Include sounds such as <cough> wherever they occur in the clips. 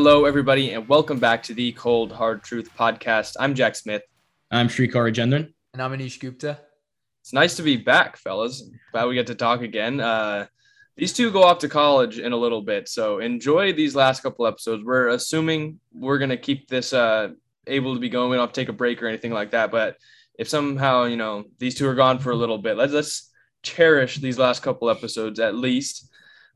Hello, everybody, and welcome back to the Cold Hard Truth podcast. I'm Jack Smith. I'm Shrikar Rajendran. And I'm Anish Gupta. It's nice to be back, fellas. Glad we get to talk again. Uh, these two go off to college in a little bit, so enjoy these last couple episodes. We're assuming we're gonna keep this uh, able to be going. We don't have to take a break or anything like that. But if somehow you know these two are gone for a little bit, let's let's cherish these last couple episodes at least.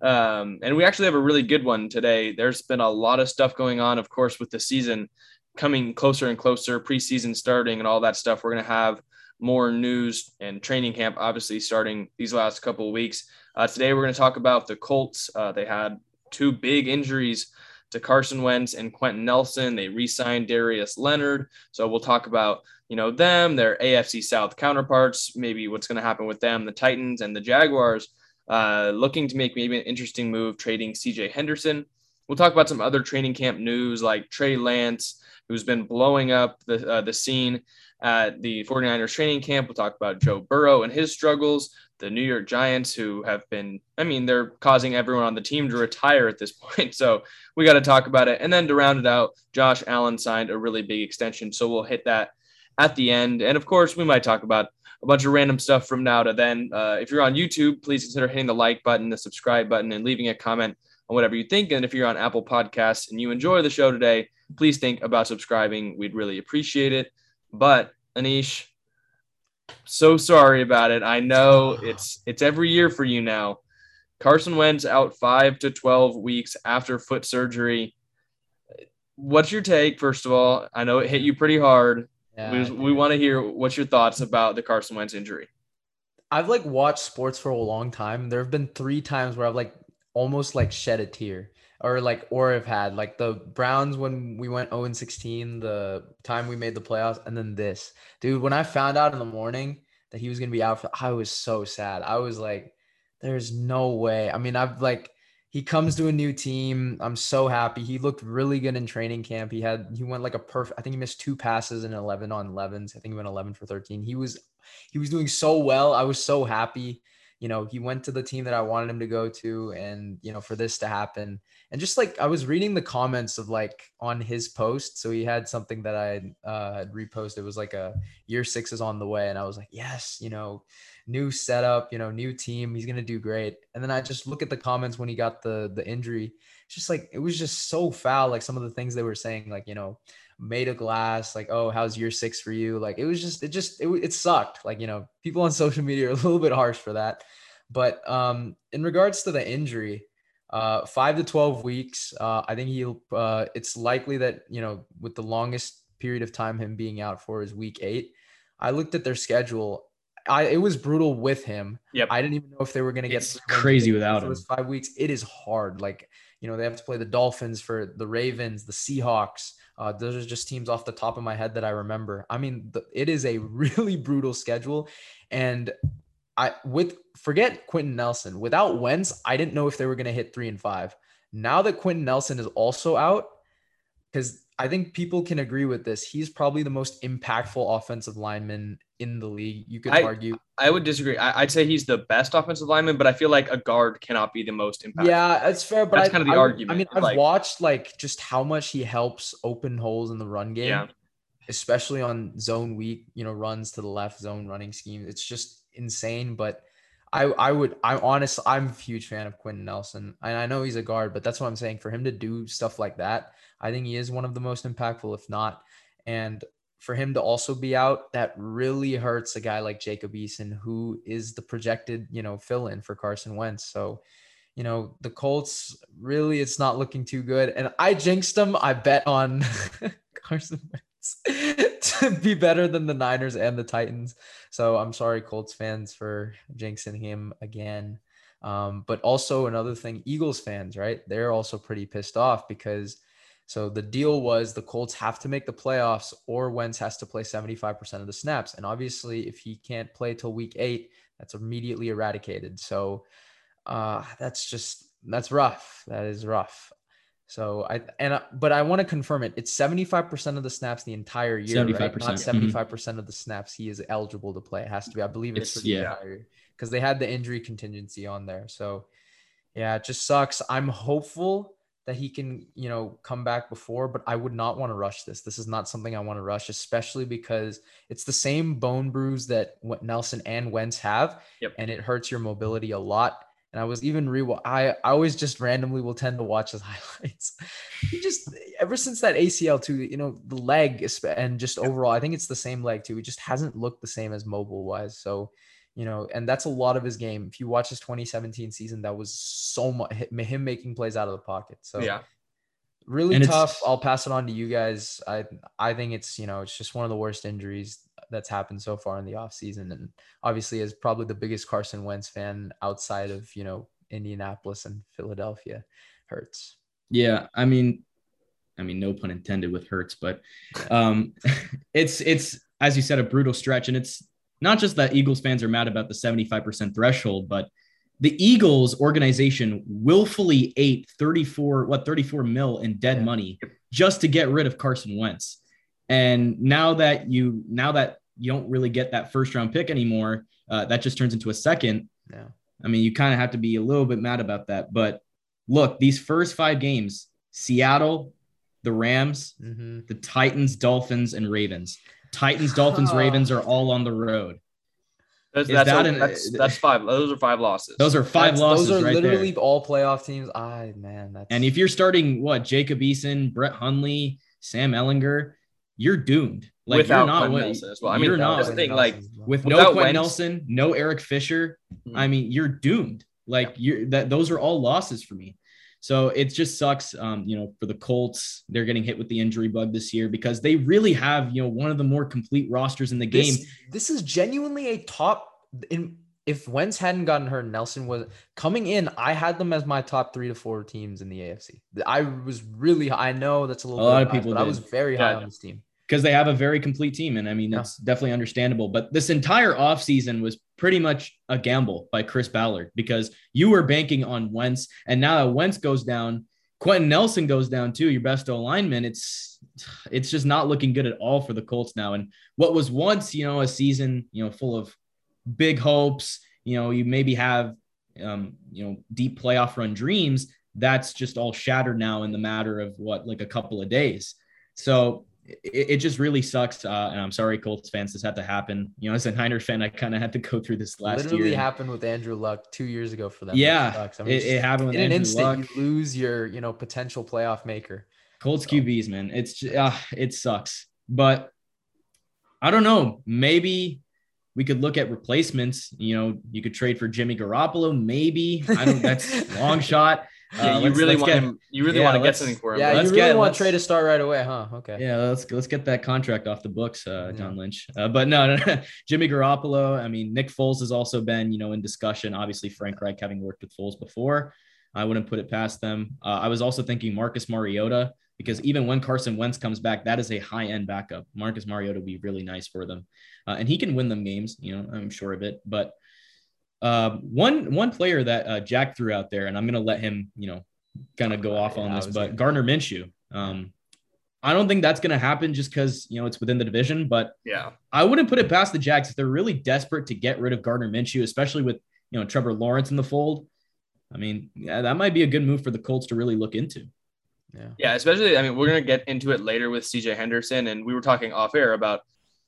Um, and we actually have a really good one today. There's been a lot of stuff going on, of course, with the season coming closer and closer, preseason starting, and all that stuff. We're gonna have more news and training camp, obviously, starting these last couple of weeks. Uh, today, we're going to talk about the Colts. Uh, they had two big injuries to Carson Wentz and Quenton Nelson. They re-signed Darius Leonard. So we'll talk about you know them, their AFC South counterparts, maybe what's going to happen with them, the Titans and the Jaguars, uh, looking to make maybe an interesting move, trading C.J. Henderson. We'll talk about some other training camp news like Trey Lance, who's been blowing up the uh, the scene at the 49ers training camp. We'll talk about Joe Burrow and his struggles the New York Giants, who have been, I mean, they're causing everyone on the team to retire at this <laughs> point. So we got to talk about it. And then to round it out, Josh Allen signed a really big extension. So we'll hit that at the end. And of course, we might talk about a bunch of random stuff from now to then. Uh, if you're on YouTube, please consider hitting the like button, the subscribe button, and leaving a comment on whatever you think. And if you're on Apple Podcasts and you enjoy the show today, please think about subscribing. We'd really appreciate it. But Anish, so sorry about it. I know it's it's every year for you now. Carson Wentz out five to twelve weeks after foot surgery. What's your take, first of all? I know it hit you pretty hard. Yeah, we we want to hear what's your thoughts about the Carson Wentz injury. I've like watched sports for a long time. There have been three times where I've like almost like shed a tear or like or have had like the Browns when we went 0 and 16, the time we made the playoffs, and then this. Dude, when I found out in the morning that he was gonna be out, for, I was so sad. I was like, there's no way. I mean, I've like he comes to a new team. I'm so happy. He looked really good in training camp. He had he went like a perfect. I think he missed two passes in 11 on 11s. I think he went 11 for 13. He was he was doing so well. I was so happy you know, he went to the team that I wanted him to go to. And, you know, for this to happen, and just like I was reading the comments of like on his post. So he had something that I uh, had reposted. It was like a year six is on the way. And I was like, yes, you know, new setup, you know, new team. He's to do great. And then I just look at the comments when he got the, the injury. It's just like, it was just so foul. Like some of the things they were saying, like, you know, made of glass like oh how's year six for you like it was just it just it, it sucked like you know people on <laughs> social media are a little bit harsh for that but um in regards to the injury uh 5 to 12 weeks uh i think he'll uh it's likely that you know with the longest period of time him being out for is week 8 i looked at their schedule I it was brutal with him. Yep. I didn't even know if they were going to get crazy without him. It was five weeks. It is hard. Like you know they have to play the Dolphins for the Ravens, the Seahawks, uh, those are just teams off the top of my head that I remember. I mean, the, it is a <laughs> really brutal schedule, and I with forget Quenton Nelson. Without Wentz, I didn't know if they were going to hit three and five. Now that Quenton Nelson is also out, because I think people can agree with this, he's probably the most impactful offensive lineman in the league. You could I, argue. I would disagree. I, would say he's the best offensive lineman, but I feel like a guard cannot be the most impactful. Yeah, that's fair. But that's I, kind of the I, argument. I mean, I've like, watched like just how much he helps open holes in the run game. Yeah. Especially on zone week. you know, runs to the left zone running scheme. It's just insane. But I, I would, I'm honest, I'm a huge fan of Quenton Nelson. And I know he's a guard, but that's what I'm saying. For him to do stuff like that, I think he is one of the most impactful, if not. And for him to also be out, that really hurts a guy like Jacob Eason, who is the projected, you know, fill in for Carson Wentz. So, you know, the Colts really, it's not looking too good. And I jinxed them. I bet on <laughs> Carson Wentz <laughs> to be better than the Niners and the Titans. So I'm sorry, Colts fans, for jinxing him again. Um, but also another thing, Eagles fans, right? They're also pretty pissed off because so the deal was the Colts have to make the playoffs or Wentz has to play 75% of the snaps. And obviously, if he can't play till week eight, that's immediately eradicated. So uh, that's just, that's rough. That is rough. So I, and, but I want to confirm it. It's 75% of the snaps the entire year, 75%, right? not 75% mm-hmm. of the snaps he is eligible to play. It has to be, I believe it's, it's yeah. because they had the injury contingency on there. So yeah, it just sucks. I'm hopeful that he can, you know, come back before, but I would not want to rush this. This is not something I want to rush, especially because it's the same bone bruise that what Nelson and Wentz have, Yep. and it hurts your mobility a lot. And I was even re I I always just randomly will tend to watch his <laughs> highlights. he just ever since that ACL too, you know, the leg is- and just overall, I think it's the same leg too. He just hasn't looked the same as mobile wise. So, you know, and that's a lot of his game. If you watch his 2017 season, that was so much him making plays out of the pocket. So yeah. Really And tough. I'll pass it on to you guys. I I think it's you know it's just one of the worst injuries that's happened so far in the offseason. and obviously as probably the biggest Carson Wentz fan outside of you know Indianapolis and Philadelphia, hurts. Yeah, I mean, I mean, no pun intended with Hurts, but um, <laughs> it's it's as you said, a brutal stretch, and it's not just that Eagles fans are mad about the seventy five percent threshold, but the Eagles organization willfully ate thirty four what thirty four mil in dead Yeah. money just to get rid of Carson Wentz, and now that you now that you don't really get that first round pick anymore, uh, that just turns into a second. Yeah. I mean, you kind of have to be a little bit mad about that. But look, these first five games Seattle, the Rams, Mm-hmm. the Titans, Dolphins, and Ravens. Titans, Dolphins, <laughs> Ravens are all on the road. That's Is that's, that a- an- that's, that's five. Those are five losses. Those are five That's- losses Those are right literally there. all playoff teams. I man, that's And if you're starting what Jacob Eason, Brett Hundley, Sam Ehlinger, you're doomed. Like without you're not Quenton Nelson as well. I mean, you're not that's the thing. Like with no Quenton Wentz- Nelson, no Eric Fisher. Mhm. I mean, you're doomed. Like you're that those are all losses for me. So it just sucks, um, you know, for the Colts. They're getting hit with the injury bug this year because they really have, you know, one of the more complete rosters in the game. this, this is genuinely a top in if Wentz hadn't gotten hurt, Nelson was coming in. I had them as my top three to four teams in the AFC. I was really. I know that's a little A lot of biased, people but I was very high on this team. because they have a very complete team. And I mean, Yeah. that's definitely understandable. But this entire offseason was pretty much a gamble by Chris Ballard because you were banking on Wentz. And now that Wentz goes down, Quenton Nelson goes down too, your best O lineman. It's it's just not looking good at all for the Colts now. And what was once, you know, a season, you know, full of big hopes, you know, you maybe have um, you know, deep playoff run dreams, that's just all shattered now in the matter of what, like a couple of days. So it, it just really sucks. Uh, and I'm sorry, Colts fans, this had to happen. You know, as a Niners fan, I kind of had to go through this last Literally year. Literally happened with Andrew Luck two years ago for them. Yeah, sucks. I mean, it, it happened with in an Andrew instant, Luck. you lose your you know potential playoff maker. Colts So- QBs, man. It's uh, it sucks. But I don't know. Maybe we could look at replacements. You know, you could trade for Jimmy Garoppolo. Maybe I don't. That's <laughs> long shot. Yeah, Uh, you let's- really want get- him. You really yeah, want to get something for him. Yeah, you let's really get- want let's- Trey to start right away, huh? Okay. Yeah, let's let's get that contract off the books, uh, Yeah. John Lynch. Uh, but no, <laughs> no, no, Jimmy Garoppolo. I mean, Nick Foles has also been, you know, in discussion. Obviously, Frank Reich having worked with Foles before, I wouldn't put it past them. Uh, I was also thinking Marcus Mariota because even when Carson Wentz comes back, that is a high end backup. Marcus Mariota would be really nice for them, uh, and he can win them games. You know, I'm sure of it. But uh, one one player that uh, Jack threw out there, and I'm gonna let him, you know, kind of go off on I this, but Gardner Minshew. Um, I don't think that's going to happen just because you know it's within the division. But yeah, I wouldn't put it past the Jags if they're really desperate to get rid of Gardner Minshew, especially with you know Trevor Lawrence in the fold. I mean, yeah, that might be a good move for the Colts to really look into. Yeah. yeah. Especially, I mean, we're gonna get into it later with CJ Henderson, and we were talking off air about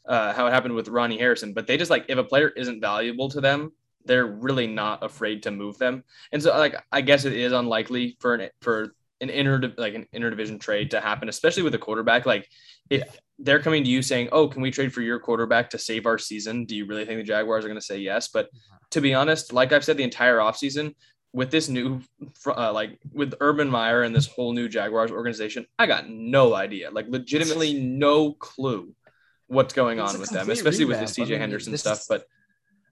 uh, how it happened with Ronnie Harrison. But they just like if a player isn't valuable to them, they're really not afraid to move them. And so, like, I guess it is unlikely for an for an inter like an interdivision trade to happen, especially with a quarterback. Like, if they're coming to you saying, "Oh, can we trade for your quarterback to save our season?" Do you really think the Jaguars are going to say yes? But to be honest, like I've said the entire offseason, with this new uh, like with Urban Meyer and this whole new Jaguars organization, I got no idea, like legitimately no clue what's going It's on with them, especially with this revamp. I CJ mean, Henderson this stuff. is- But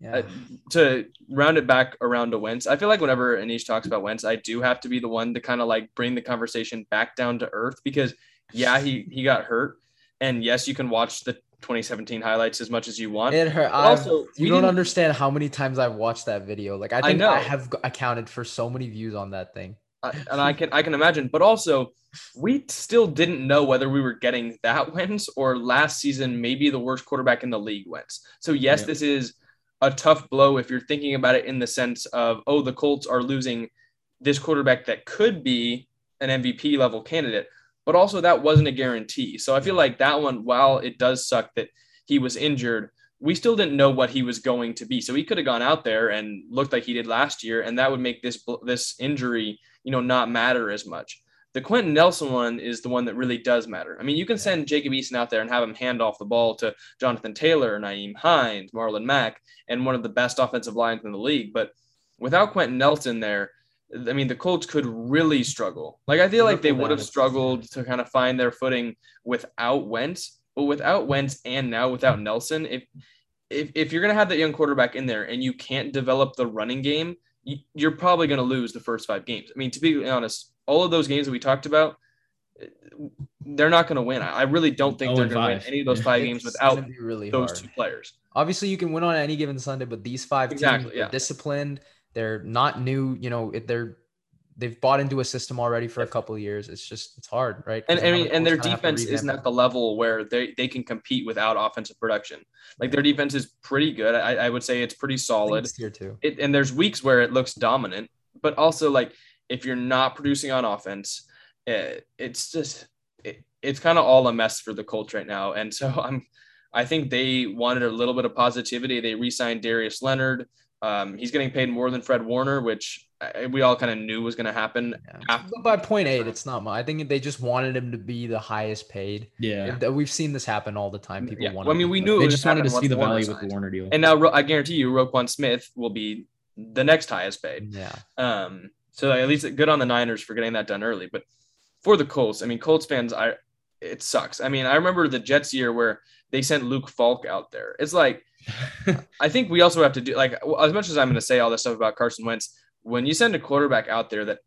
Yeah. uh, to round it back around to Wentz, I feel like whenever Anish talks about Wentz, I do have to be the one to kind of like bring the conversation back down to earth because yeah, he he got hurt, and yes, you can watch the 2017 highlights as much as you want. It hurt. Also, you don't understand how many times I've watched that video. Like I think I, know. have accounted for so many views on that thing. I- and I can I can imagine. But also, we still didn't know whether we were getting that <laughs> Wentz or last season maybe the worst quarterback in the league Wentz. So yes, Yeah. this is a tough blow if you're thinking about it in the sense of oh the Colts are losing this quarterback that could be an MVP level candidate, but also that wasn't a guarantee. So I feel like that one, while it does suck that he was injured, we still didn't know what he was going to be. So he could have gone out there and looked like he did last year, and that would make this this injury, you know, not matter as much. The Quenton Nelson one is the one that really does matter. I mean, you can send Jacob Eason out there and have him hand off the ball to Jonathan Taylor, Nyheim Hines, Marlon Mack, and one of the best offensive lines in the league. But without Quenton Nelson there, I mean, the Colts could really struggle. Like, I feel like they would have struggled to kind of find their footing without Wentz, but without Wentz and now without Nelson, if if, if you're going to have that young quarterback in there and you can't develop the running game, you're probably going to lose the first five games. I mean, to be honest, all of those games that we talked about, they're not going to win. I really don't think oh, they're going to win any of those five games without really those hard. two players. Obviously, you can win on any given Sunday, but these five exactly, teams, yeah. disciplined. They're not new. You know, they're they've bought into a system already for a couple of years. It's just it's hard, right? And I mean, and their defense isn't at the level where they they can compete without offensive production. Like their defense is pretty good. I, I would say it's pretty solid. here too. It, and there's weeks where it looks dominant, but also like if you're not producing on offense, it, it's just it, it's kind of all a mess for the Colts right now. And so <laughs> I'm I think they wanted a little bit of positivity. They re-signed Darius Leonard. Um, he's getting paid more than Fred Warner, which we all kind of knew was going to happen. Yeah. But by point eight, it's not much. I think they just wanted him to be the highest paid. Yeah, we've seen this happen all the time. People yeah. want. Well, I mean, we knew they just wanted to see the value with the Warner deal. And now I guarantee you, Roquan Smith will be the next highest paid. Yeah. Um. So at least good on the Niners for getting that done early. But for the Colts, I mean, Colts fans, I it sucks. I mean, I remember the Jets year where they sent Luke Falk out there. It's like. <laughs> I think we also have to do like as much as I'm going to say all this stuff about Carson Wentz when you send a quarterback out there that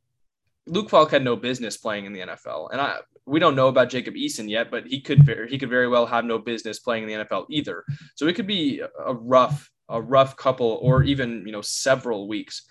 Luke Falk had no business playing in the NFL, and I we don't know about Jacob Eason yet, but he could very, he could very well have no business playing in the NFL either. So it could be a rough a rough couple or even you know several weeks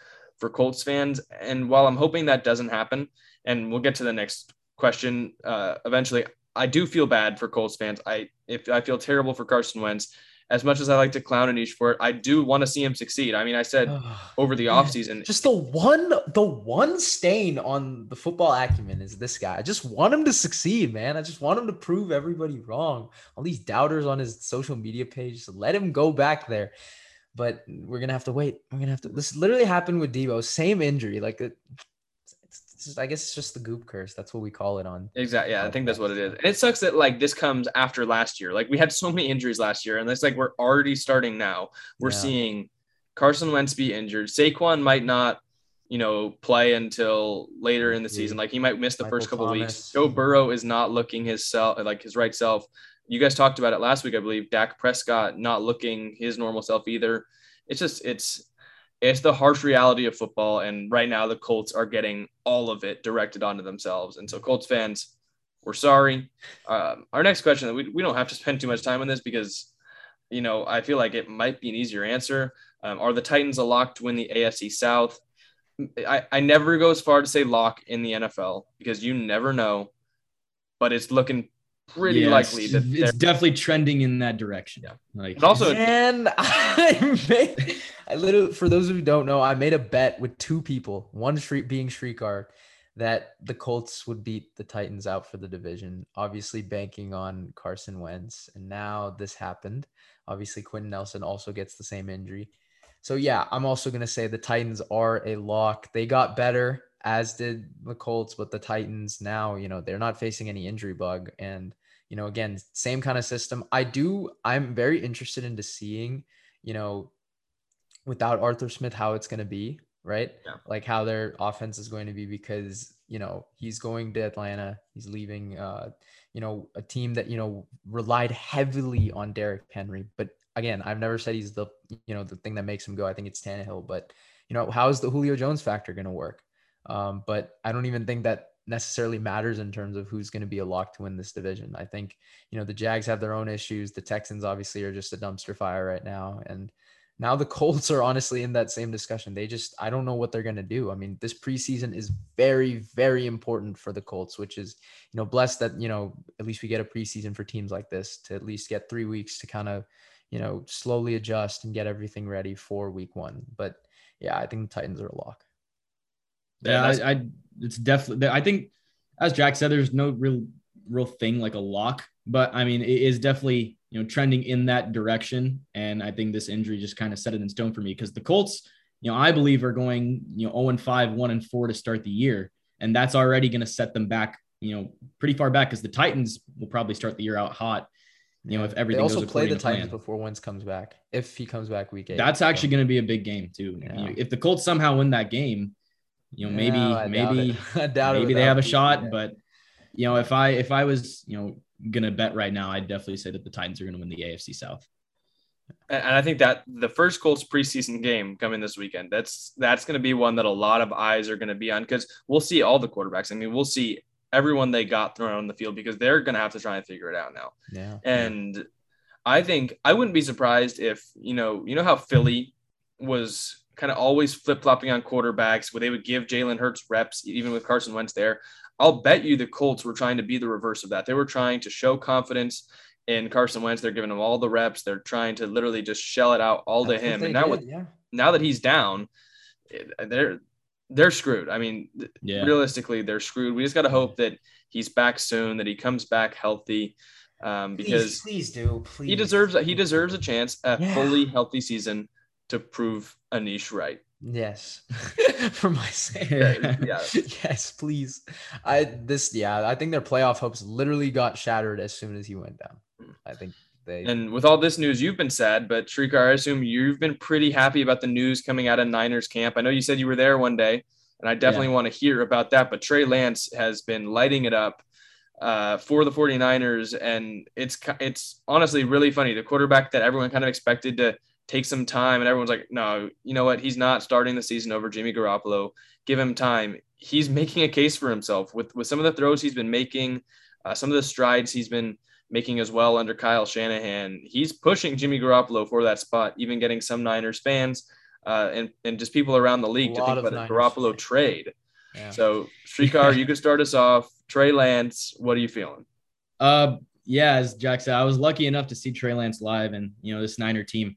for Colts fans. And while I'm hoping that doesn't happen, and we'll get to the next question uh, eventually, I do feel bad for Colts fans. I if I feel terrible for Carson Wentz as much as I like to clown Anish for it, I do want to see him succeed. I mean, I said over the offseason. Just the one the one stain on the football acumen is this guy. I just want him to succeed, man. I just want him to prove everybody wrong. All these doubters on his social media page, let him go back there. But we're gonna have to wait. We're gonna have to. This literally happened with Deebo. Same injury. Like just, I guess it's just the goop curse. That's what we call it on. Exactly. Yeah, I think that's what it is. And it sucks that like this comes after last year. Like we had so many injuries last year, and it's like we're already starting now. We're yeah. seeing Carson Wentz be injured. Saquon might not, you know, play until later in the season. Like he might miss the Michael first couple weeks. Joe Burrow is not looking his self like his right self. You guys talked about it last week, I believe. Dak Prescott not looking his normal self either. It's just it's it's the harsh reality of football. And right now, the Colts are getting all of it directed onto themselves. And so, Colts fans, we're sorry. Um, our next question, we, we don't have to spend too much time on this because, you know, I feel like it might be an easier answer. Um, are the Titans a lock to win the AFC South? I, I never go as far to say lock in the NFL because you never know, but it's looking pretty yes, likely that it's definitely trending in that direction. Yeah. Like but also and <laughs> I made I literally for those of you who don't know, I made a bet with two people, one street being Shrikar, that the Colts would beat the Titans out for the division, obviously banking on Carson Wentz. And now this happened. Obviously, Quenton Nelson also gets the same injury. So yeah, I'm also gonna say the Titans are a lock. They got better as did the Colts, but the Titans now, you know, they're not facing any injury bug. And, you know, again, same kind of system. I do, I'm very interested into seeing, you know, without Arthur Smith, how it's going to be, right? Yeah. Like how their offense is going to be because, you know, he's going to Atlanta. He's leaving, uh, you know, a team that, you know, relied heavily on Derrick Henry. But again, I've never said he's the, you know, the thing that makes him go. I think it's Tannehill. But, you know, how is the Julio Jones factor going to work? Um, but I don't even think that necessarily matters in terms of who's going to be a lock to win this division. I think, you know, the Jags have their own issues. The Texans obviously are just a dumpster fire right now. And now the <laughs> Colts are honestly in that same discussion. They just, I don't know what they're going to do. I mean, this preseason is very, very important for the Colts, which is, you know, blessed that, you know, at least we get a preseason for teams like this to at least get three weeks to kind of, you know, slowly adjust and get everything ready for week one. But yeah, I think the Titans are a lock. Yeah, I, I, it's definitely. I think as Jack said, there's no real real thing like a lock, but I mean, it is definitely you know trending in that direction. And I think this injury just kind of set it in stone for me because the Colts, you know, I believe are going you know 0 and 5, 1 and 4 to start the year, and that's already going to set them back you know pretty far back because the Titans will probably start the year out hot. You know, if everything they also goes play the Titans before Wentz comes back. If he comes back week eight, That's so- actually going to be a big game too. You know, Yeah. if the Colts somehow win that game, you know, maybe No, I maybe it. I doubt maybe <laughs> they have a shot. yeah. But you know, if I if I was you know gonna bet right now, I'd definitely say that the Titans are gonna win the AFC South. And and I think that the first Colts preseason game coming this weekend, that's that's going to be one that a lot of eyes are going to be on because we'll see all the quarterbacks. I mean, we'll see everyone they got thrown on the field because they're going to have to try and figure it out now. yeah, And I think I wouldn't be surprised if you know you know how Philly was kind of always flip flopping on quarterbacks where they would give Jalen Hurts reps even with Carson Wentz there. I'll bet you the Colts were trying to be the reverse of that. They were trying to show confidence in Carson Wentz. They're giving him all the reps. They're trying to literally just shell it out all That's to him. And now did, with yeah, now that he's down, they're they're screwed. I mean, Yeah. realistically, they're screwed. We just got to hope that he's back soon, that he comes back healthy, um, because please, please do, please. he deserves he deserves a chance, a Yeah. fully healthy season to prove Anish right. Yes, <laughs> <laughs> for my sake. Yeah, yeah. <laughs> yes, please. I this yeah, I think their playoff hopes literally got shattered as soon as he went down. I think they And with all this news, you've been sad, but Shrikar, I assume you've been pretty happy about the news coming out of Niners camp. I know you said you were there one day, and I definitely want to hear about that. But Trey Lance has been lighting it up uh, for the 49ers, and it's it's honestly really funny. The quarterback that everyone kind of expected to take some time, and everyone's like, no, you know what? He's not starting the season over Jimmy Garoppolo. Give him time. He's <laughs> making a case for himself with with some of the throws he's been making, uh, some of the strides he's been making as well under Kyle Shanahan. He's pushing Jimmy Garoppolo for that spot, even getting some Niners fans uh, and, and just people around the league A to think about Niners Garoppolo fans. trade. yeah. So, Shrikar, <laughs> you can start us off. Trey Lance, what are you feeling? Uh, yeah, as Jack said, I was lucky enough to see Trey Lance live, and you know this Niner team,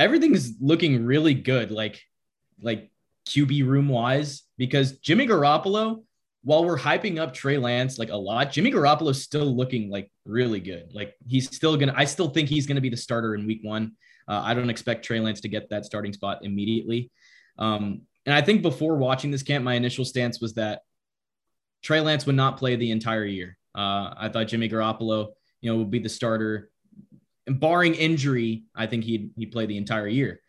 everything is looking really good, like like QB room wise, because Jimmy Garoppolo, while we're hyping up Trey Lance like a lot, Jimmy Garoppolo's still looking like really good. Like he's still gonna, I still think he's gonna be the starter in Week One. Uh, I don't expect Trey Lance to get that starting spot immediately. Um, and I think before watching this camp, my initial stance was that Trey Lance would not play the entire year. Uh, I thought Jimmy Garoppolo, you know, would be the starter. And barring injury, I think he'd he'd play the entire year.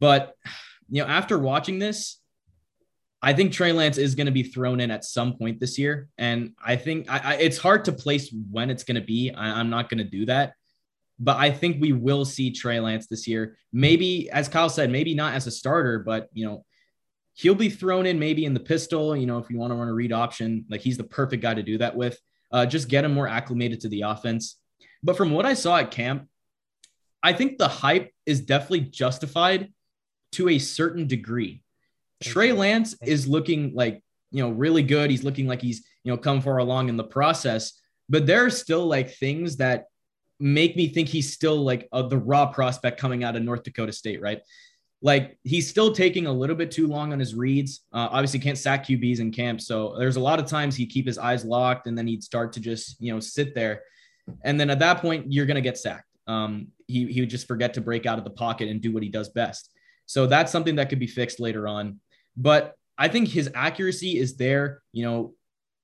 But you know, after watching this, I think Trey Lance is going to be thrown in at some point this year, and I think I, I, it's hard to place when it's going to be. I, I'm not going to do that, but I think we will see Trey Lance this year. Maybe, as Kyle said, maybe not as a starter, but you know, he'll be thrown in maybe in the pistol. You know, if you want to run a read option, like he's the perfect guy to do that with. Uh, just get him more acclimated to the offense. But from what I saw at camp, I think the hype is definitely justified to a certain degree. Trey. Lance is looking like, you know, really good. He's looking like he's, you know, come far along in the process. But there are still like things that make me think he's still like uh, the raw prospect coming out of North Dakota State, right? Like he's still taking a little bit too long on his reads. Uh, obviously, can't sack QBs in camp, so there's a lot of times he'd keep his eyes locked, and then he'd start to just you know sit there, and then at that point you're gonna get sacked. Um, he he would just forget to break out of the pocket and do what he does best. So that's something that could be fixed later on. But I think his accuracy is there. You know,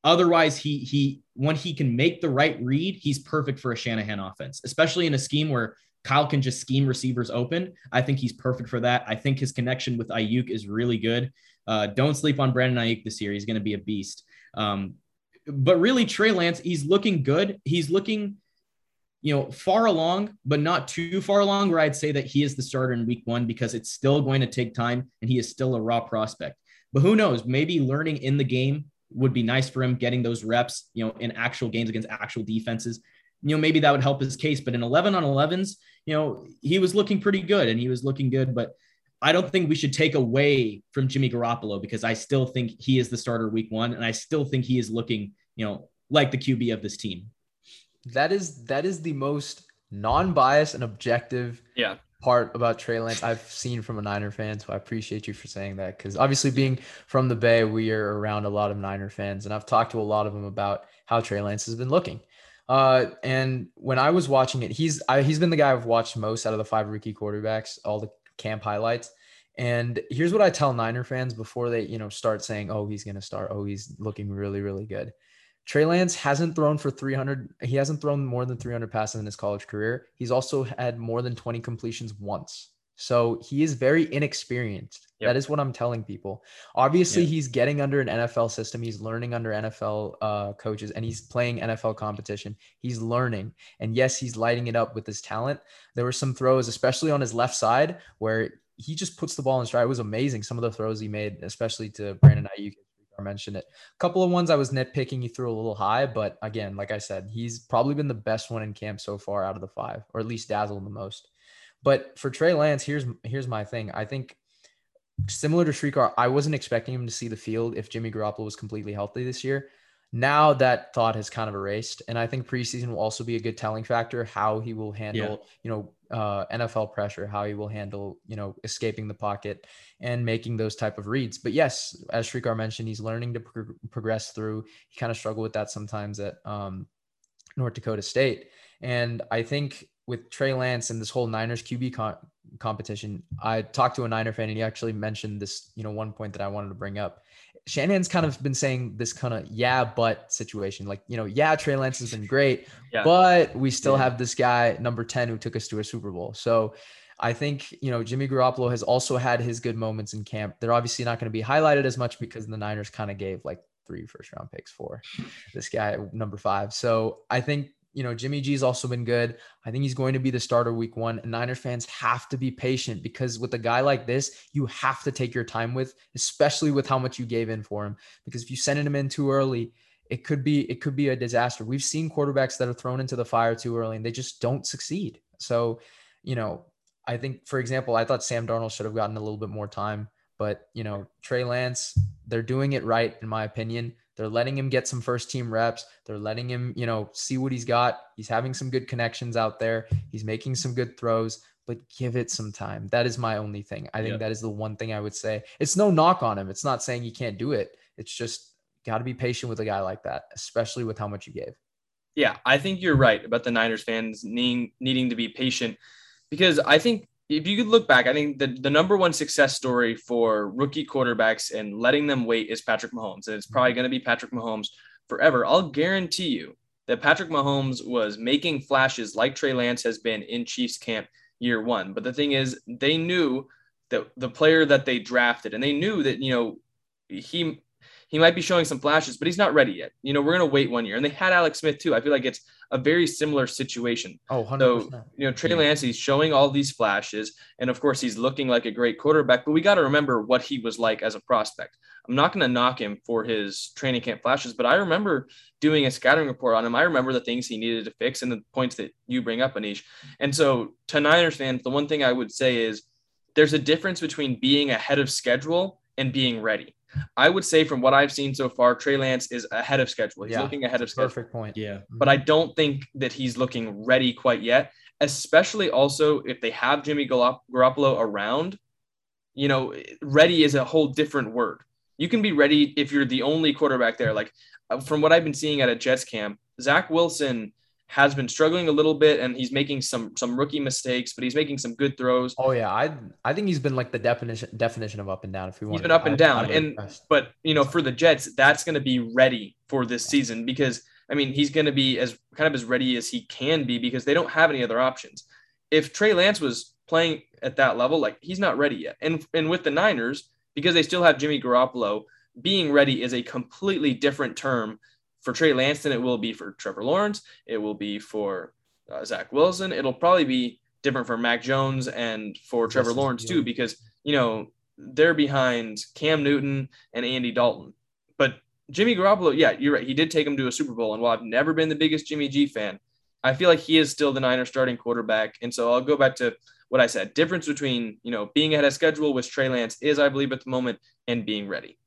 otherwise he he when he can make the right read, he's perfect for a Shanahan offense, especially in a scheme where Kyle can just scheme receivers open. I think he's perfect for that. I think his connection with Aiyuk is really good. Uh, don't sleep on Brandon Aiyuk this year. He's going to be a beast. Um, but really, Trey Lance, he's looking good. He's looking, you know, far along, but not too far along where I'd say that he is the starter in week one because it's still going to take time and he is still a raw prospect. But who knows? Maybe learning in the game would be nice for him, getting those reps, you know, in actual games against actual defenses. You know, maybe that would help his case. But in 11 on 11s, you know, he was looking pretty good and he was looking good. But I don't think we should take away from Jimmy Garoppolo because I still think he is the starter week one. And I still think he is looking, you know, like the QB of this team. That is that is the most non-biased and objective Yeah. part about Trey Lance I've seen from a Niner fan. So I appreciate you for saying that because obviously being from the Bay, we are around a lot of Niner fans, and I've talked to a lot of them about how Trey Lance has been looking. Uh, and when I was watching it, he's I, he's been the guy I've watched most out of the five rookie quarterbacks, all the camp highlights. And here's what I tell Niner fans before they, you know, start saying, "Oh, he's going to start. Oh, he's looking really, really good." Trey Lance hasn't thrown for 300. He hasn't thrown more than 300 passes in his college career. He's also had more than 20 completions once. So he is very inexperienced. Yep. That is what I'm telling people. Obviously, yep. he's getting under an NFL system. He's learning under NFL uh, coaches and he's playing NFL competition. He's learning. And yes, he's lighting it up with his talent. There were some throws, especially on his left side, where he just puts the ball in stride. It was amazing. Some of the throws he made, especially to Brandon Aiyuk, I mentioned it. A couple of ones I was nitpicking, he threw a little high, but again, like I said, he's probably been the best one in camp so far out of the five, or at least dazzled the most. But for Trey Lance, here's here's my thing. I think similar to Shrikar, I wasn't expecting him to see the field if Jimmy Garoppolo was completely healthy this year. Now that thought has kind of erased, and I think preseason will also be a good telling factor how he will handle, yeah. you know, uh, NFL pressure, how he will handle, you know, escaping the pocket and making those type of reads. But yes, as Shrikar mentioned, he's learning to pro- progress through. He kind of struggled with that sometimes at um, North Dakota State, and I think with Trey Lance and this whole Niners QB con- competition, I talked to a Niner fan and he actually mentioned this, you know, one point that I wanted to bring up. Shanahan's kind of been saying this kind of yeah, but situation. Like, you know, yeah, Trey Lance has been great, <laughs> yeah. but we still yeah. have this guy, number 10, who took us to a Super Bowl. So I think, you know, Jimmy Garoppolo has also had his good moments in camp. They're obviously not going to be highlighted as much because the Niners kind of gave like three first round picks for this guy, number five. So I think you know, Jimmy G's also been good. I think he's going to be the starter week one. And Niners fans have to be patient because with a guy like this, you have to take your time with, especially with how much you gave in for him. Because if you send him in too early, it could be it could be a disaster. We've seen quarterbacks that are thrown into the fire too early and they just don't succeed. So, you know, I think for example, I thought Sam Darnold should have gotten a little bit more time, but you know, Trey Lance, they're doing it right in my opinion. They're letting him get some first team reps. They're letting him, you know, see what he's got. He's having some good connections out there. He's making some good throws, but give it some time. That is my only thing. I think that is the one thing I would say. It's no knock on him. It's not saying he can't do it. It's just got to be patient with a guy like that, especially with how much you gave. Yeah, I think you're right about the Niners fans needing needing to be patient because I think if you could look back, I think the, the number one success story for rookie quarterbacks and letting them wait is Patrick Mahomes. And it's mm-hmm. probably going to be Patrick Mahomes forever. I'll guarantee you that Patrick Mahomes was making flashes like Trey Lance has been in Chiefs camp year one. But the thing is, they knew that the player that they drafted, and they knew that, you know, he he might be showing some flashes, but he's not ready yet. You know, we're going to wait one year. And they had Alex Smith too. I feel like it's a very similar situation. Oh, 100%. So, you know, Trey Lance, he's showing all these flashes. And of course, he's looking like a great quarterback, but we got to remember what he was like as a prospect. I'm not going to knock him for his training camp flashes, but I remember doing a scattering report on him. I remember the things he needed to fix and the points that you bring up, Anish. And so, to Niners fans, the one thing I would say is there's a difference between being ahead of schedule and being ready. I would say from what I've seen so far, Trey Lance is ahead of schedule. He's yeah, looking ahead of schedule. Perfect point. Yeah. But I don't think that he's looking ready quite yet, especially also if they have Jimmy Garoppolo around. You know, ready is a whole different word. You can be ready if you're the only quarterback there. Like uh, from what I've been seeing at a Jets camp, Zach Wilson has been struggling a little bit and he's making some some rookie mistakes, but he's making some good throws. Oh yeah, I I think he's been like the definition definition of up and down. If we want, he's been up and down, I, and impressed. but you know for the Jets, that's going to be ready for this season because I mean he's going to be as kind of as ready as he can be because they don't have any other options. If Trey Lance was playing at that level, like he's not ready yet, and and with the Niners because they still have Jimmy Garoppolo, being ready is a completely different term for Trey Lance than it will be for Trevor Lawrence. It will be for uh, Zach Wilson. It'll probably be different for Mac Jones and for Trevor Lawrence too, because you know they're behind Cam Newton and Andy Dalton. But Jimmy Garoppolo, yeah, you're right. He did take him to a Super Bowl, and while I've never been the biggest Jimmy G fan, I feel like he is still the Niners starting quarterback. And so I'll go back to what I said. Difference between you know being ahead of schedule with Trey Lance is, I believe, at the moment, and being ready.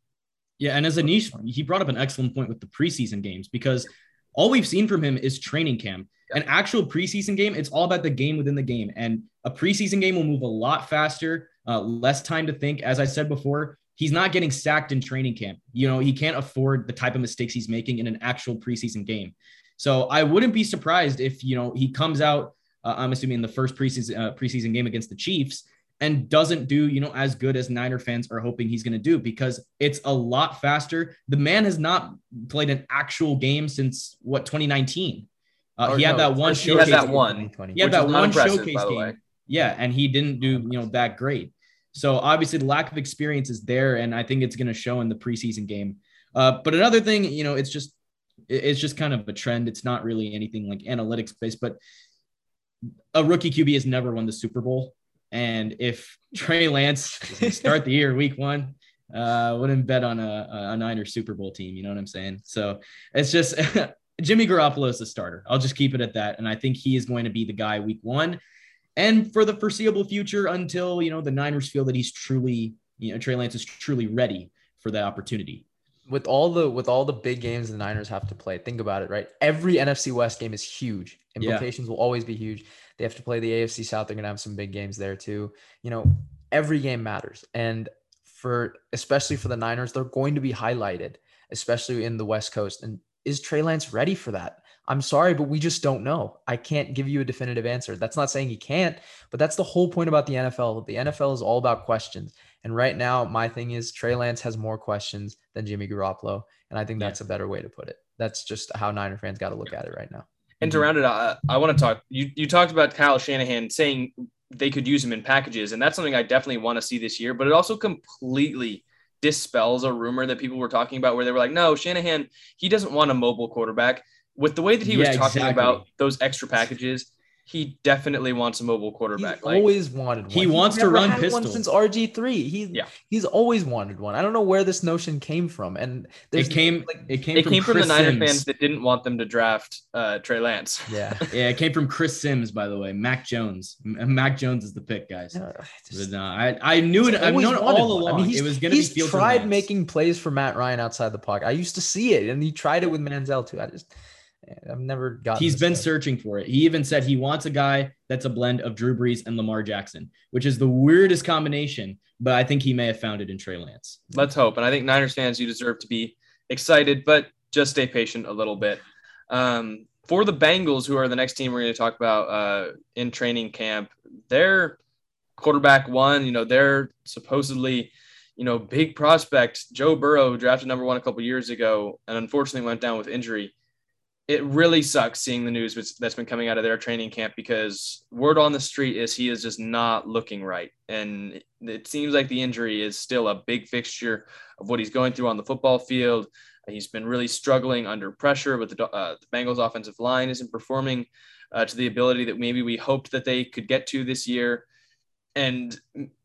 Yeah, and as a Anish, he brought up an excellent point with the preseason games because all we've seen from him is training camp. An actual preseason game, it's all about the game within the game. And a preseason game will move a lot faster, uh, less time to think. As I said before, he's not getting sacked in training camp. You know, he can't afford the type of mistakes he's making in an actual preseason game. So I wouldn't be surprised if, you know, he comes out, uh, I'm assuming in the first preseason, uh, preseason game against the Chiefs and doesn't do, you know, as good as Niner fans are hoping he's going to do because it's a lot faster. The man has not played an actual game since what 2019. Uh, he had that one showcase. He had that one. He had that one showcase game. Yeah, and he didn't do you know that great. So obviously the lack of experience is there, and I think it's going to show in the preseason game. Uh, but another thing, you know, it's just it's just kind of a trend. It's not really anything like analytics based, but a rookie QB has never won the Super Bowl. And if <laughs> Trey Lance <laughs> start the year week one, uh, wouldn't bet on a, a Niner Super Bowl team. You know what I'm saying? So it's just <laughs> Jimmy Garoppolo is the starter. I'll just keep it at that. And I think he is going to be the guy week one and for the foreseeable future until, you know, the Niners feel that he's truly, you know, Trey Lance is truly ready for that opportunity. With all the with all the big games the Niners have to play, think about it, right? Every NFC West game is huge. Implications yeah. will always be huge. They have to play the AFC South. They're gonna have some big games there too. You know, every game matters. And for especially for the Niners, they're going to be highlighted, especially in the West Coast. And is Trey Lance ready for that? I'm sorry, but we just don't know. I can't give you a definitive answer. That's not saying he can't, but that's the whole point about the NFL. The NFL is all about questions. And right now, my thing is Trey Lance has more questions than Jimmy Garoppolo. And I think that's yeah. a better way to put it. That's just how Niner fans got to look at it right now. And to mm-hmm. round it out, I, I want to talk. You, you talked about Kyle Shanahan saying they could use him in packages. And that's something I definitely want to see this year, but it also completely dispels a rumor that people were talking about where they were like, no, Shanahan, he doesn't want a mobile quarterback. With the way that he yeah, was talking exactly. about those extra packages, he definitely wants a mobile quarterback. He's like, always wanted one. He wants to run pistol since RG three. He yeah. he's always wanted one. I don't know where this notion came from, and it came like, it came it from came Chris from the Niner Sims. fans that didn't want them to draft uh, Trey Lance. Yeah, <laughs> yeah, it came from Chris Sims, by the way. Mac Jones, Mac Jones is the pick, guys. Yeah, just, but no, I I knew it. I've known all along. I mean, it was going to be. He's tried making plays for Matt Ryan outside the pocket. I used to see it, and he tried it with Manziel too. I just I've never got. He's been guy. searching for it. He even said he wants a guy that's a blend of Drew Brees and Lamar Jackson, which is the weirdest combination. But I think he may have found it in Trey Lance. Let's hope. And I think Niners fans, you deserve to be excited, but just stay patient a little bit. Um, for the Bengals, who are the next team we're going to talk about uh, in training camp, their quarterback one, you know, they're supposedly, you know, big prospect. Joe Burrow drafted number one a couple years ago and unfortunately went down with injury it really sucks seeing the news that's been coming out of their training camp because word on the street is he is just not looking right. And it seems like the injury is still a big fixture of what he's going through on the football field. He's been really struggling under pressure with the, uh, the Bengals offensive line isn't performing uh, to the ability that maybe we hoped that they could get to this year. And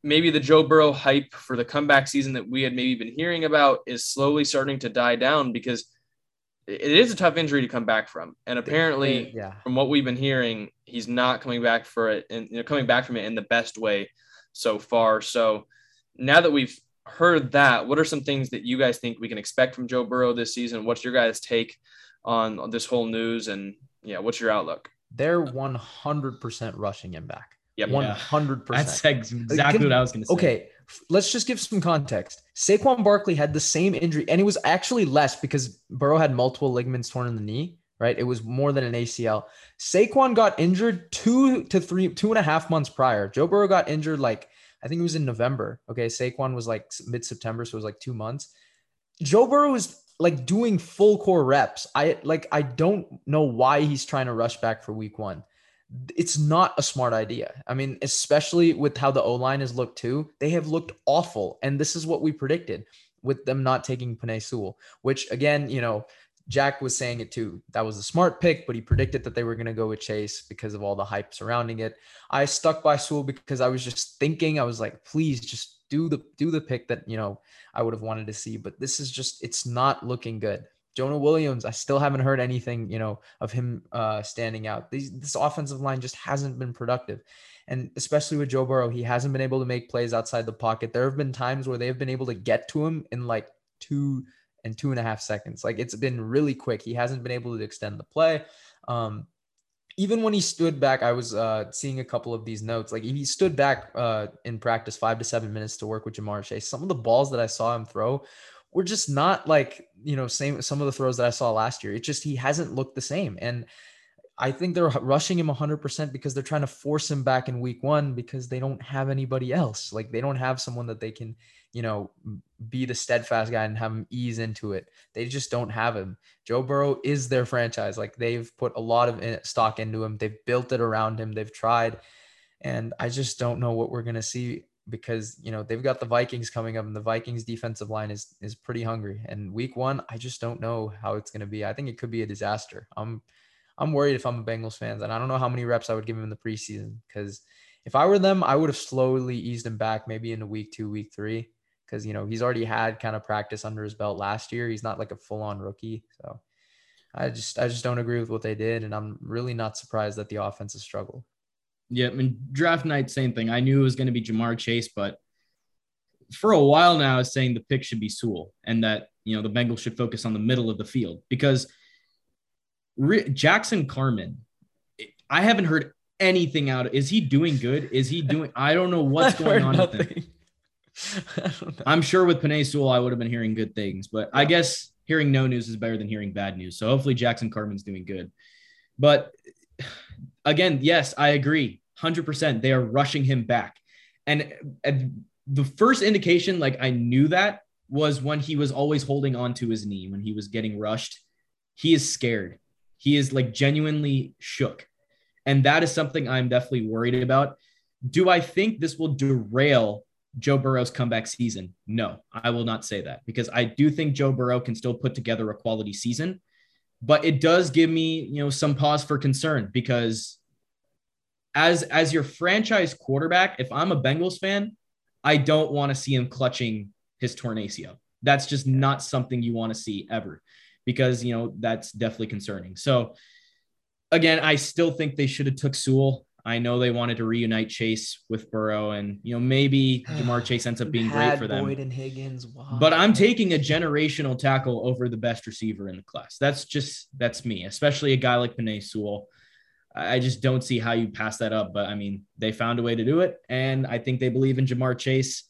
maybe the Joe Burrow hype for the comeback season that we had maybe been hearing about is slowly starting to die down because – it is a tough injury to come back from. And apparently, yeah. from what we've been hearing, he's not coming back for it and you know, coming back from it in the best way so far. So now that we've heard that, what are some things that you guys think we can expect from Joe Burrow this season? What's your guys' take on, on this whole news? And yeah, what's your outlook? They're 100% rushing him back. Yep. 100%. That's exactly what I was going to say. Okay let's just give some context. Saquon Barkley had the same injury, and it was actually less because Burrow had multiple ligaments torn in the knee, right? It was more than an ACL. Saquon got injured two to three, two and a half months prior. Joe Burrow got injured like, I think it was in November. Okay. Saquon was like mid September. So it was like two months. Joe Burrow is like doing full core reps. I like, I don't know why he's trying to rush back for week one it's not a smart idea. I mean, especially with how the O line has looked too, they have looked awful. And this is what we predicted with them not taking Penei Sewell, which again, you know, Jack was saying it too. That was a smart pick, but he predicted that they were going to go with Chase because of all the hype surrounding it. I stuck by Sewell because I was just thinking, I was like, please just do the do the pick that you know I would have wanted to see. But this is just it's not looking good. Jonah Williams, I still haven't heard anything, you know, of him uh, standing out. These, this offensive line just hasn't been productive. And especially with Joe Burrow, he hasn't been able to make plays outside the pocket. There have been times where they have been able to get to him in like two and two and a half seconds. Like it's been really quick. He hasn't been able to extend the play. Um, even when he stood back, I was uh, seeing a couple of these notes. Like he stood back uh, in practice five to seven minutes to work with Ja'Marr Chase. Some of the balls that I saw him throw were just not like you know same some of the throws that I saw last year. It just he hasn't looked the same, and I think they're rushing him 100% because they're trying to force him back in week one because they don't have anybody else. Like they don't have someone that they can, you know, be the steadfast guy and have him ease into it. They just don't have him. Joe Burrow is their franchise. Like they've put a lot of eh, stock into him. They've built it around him. They've tried. And I just don't know what we're going to see because, you know, they've got the Vikings coming up and the Vikings defensive line is is pretty hungry. And week 1, I just don't know how it's going to be. I think it could be a disaster. I'm I'm worried if I'm a Bengals fan, and I don't know how many reps I would give him in the preseason because if I were them, I would have slowly eased him back maybe into week two, week three, because you know he's already had kind of practice under his belt last year. He's not like a full on rookie, so I just I just don't agree with what they did, and I'm really not surprised that the offense has struggled. Yeah, I mean draft night, same thing. I knew it was going to be Ja'Marr Chase, but for a while now, I was saying the pick should be Sewell, and that you know the Bengals should focus on the middle of the field because Jackson Carman, I haven't heard anything out. Is he doing good? Is he doing? I don't know what's <laughs> going on with him. <laughs> I'm sure with Penei Sewell, I would have been hearing good things, but yeah. I guess hearing no news is better than hearing bad news. So hopefully Jackson Carman's doing good. But again, yes, I agree. 100%. They are rushing him back. And, and the first indication, like I knew that, was when he was always holding on to his knee when he was getting rushed. He is scared. He is like genuinely shook. And that is something I'm definitely worried about. Do I think this will derail Joe Burrow's comeback season? No, I will not say that because I do think Joe Burrow can still put together a quality season. But it does give me, you know, some pause for concern because as as your franchise quarterback, if I'm a Bengals fan, I don't want to see him clutching his torn ACL. That's just not something you want to see ever because you know that's definitely concerning. So again, I still think they should have took Sewell. I know they wanted to reunite Chase with Burrow, and you know maybe Ja'Marr Chase ends up <sighs> being great for them. Boyd and Higgins, wow. But I'm taking a generational tackle over the best receiver in the class. That's just that's me, especially a guy like Penei Sewell. I just don't see how you pass that up. But I mean, they found a way to do it, and I think they believe in Ja'Marr Chase.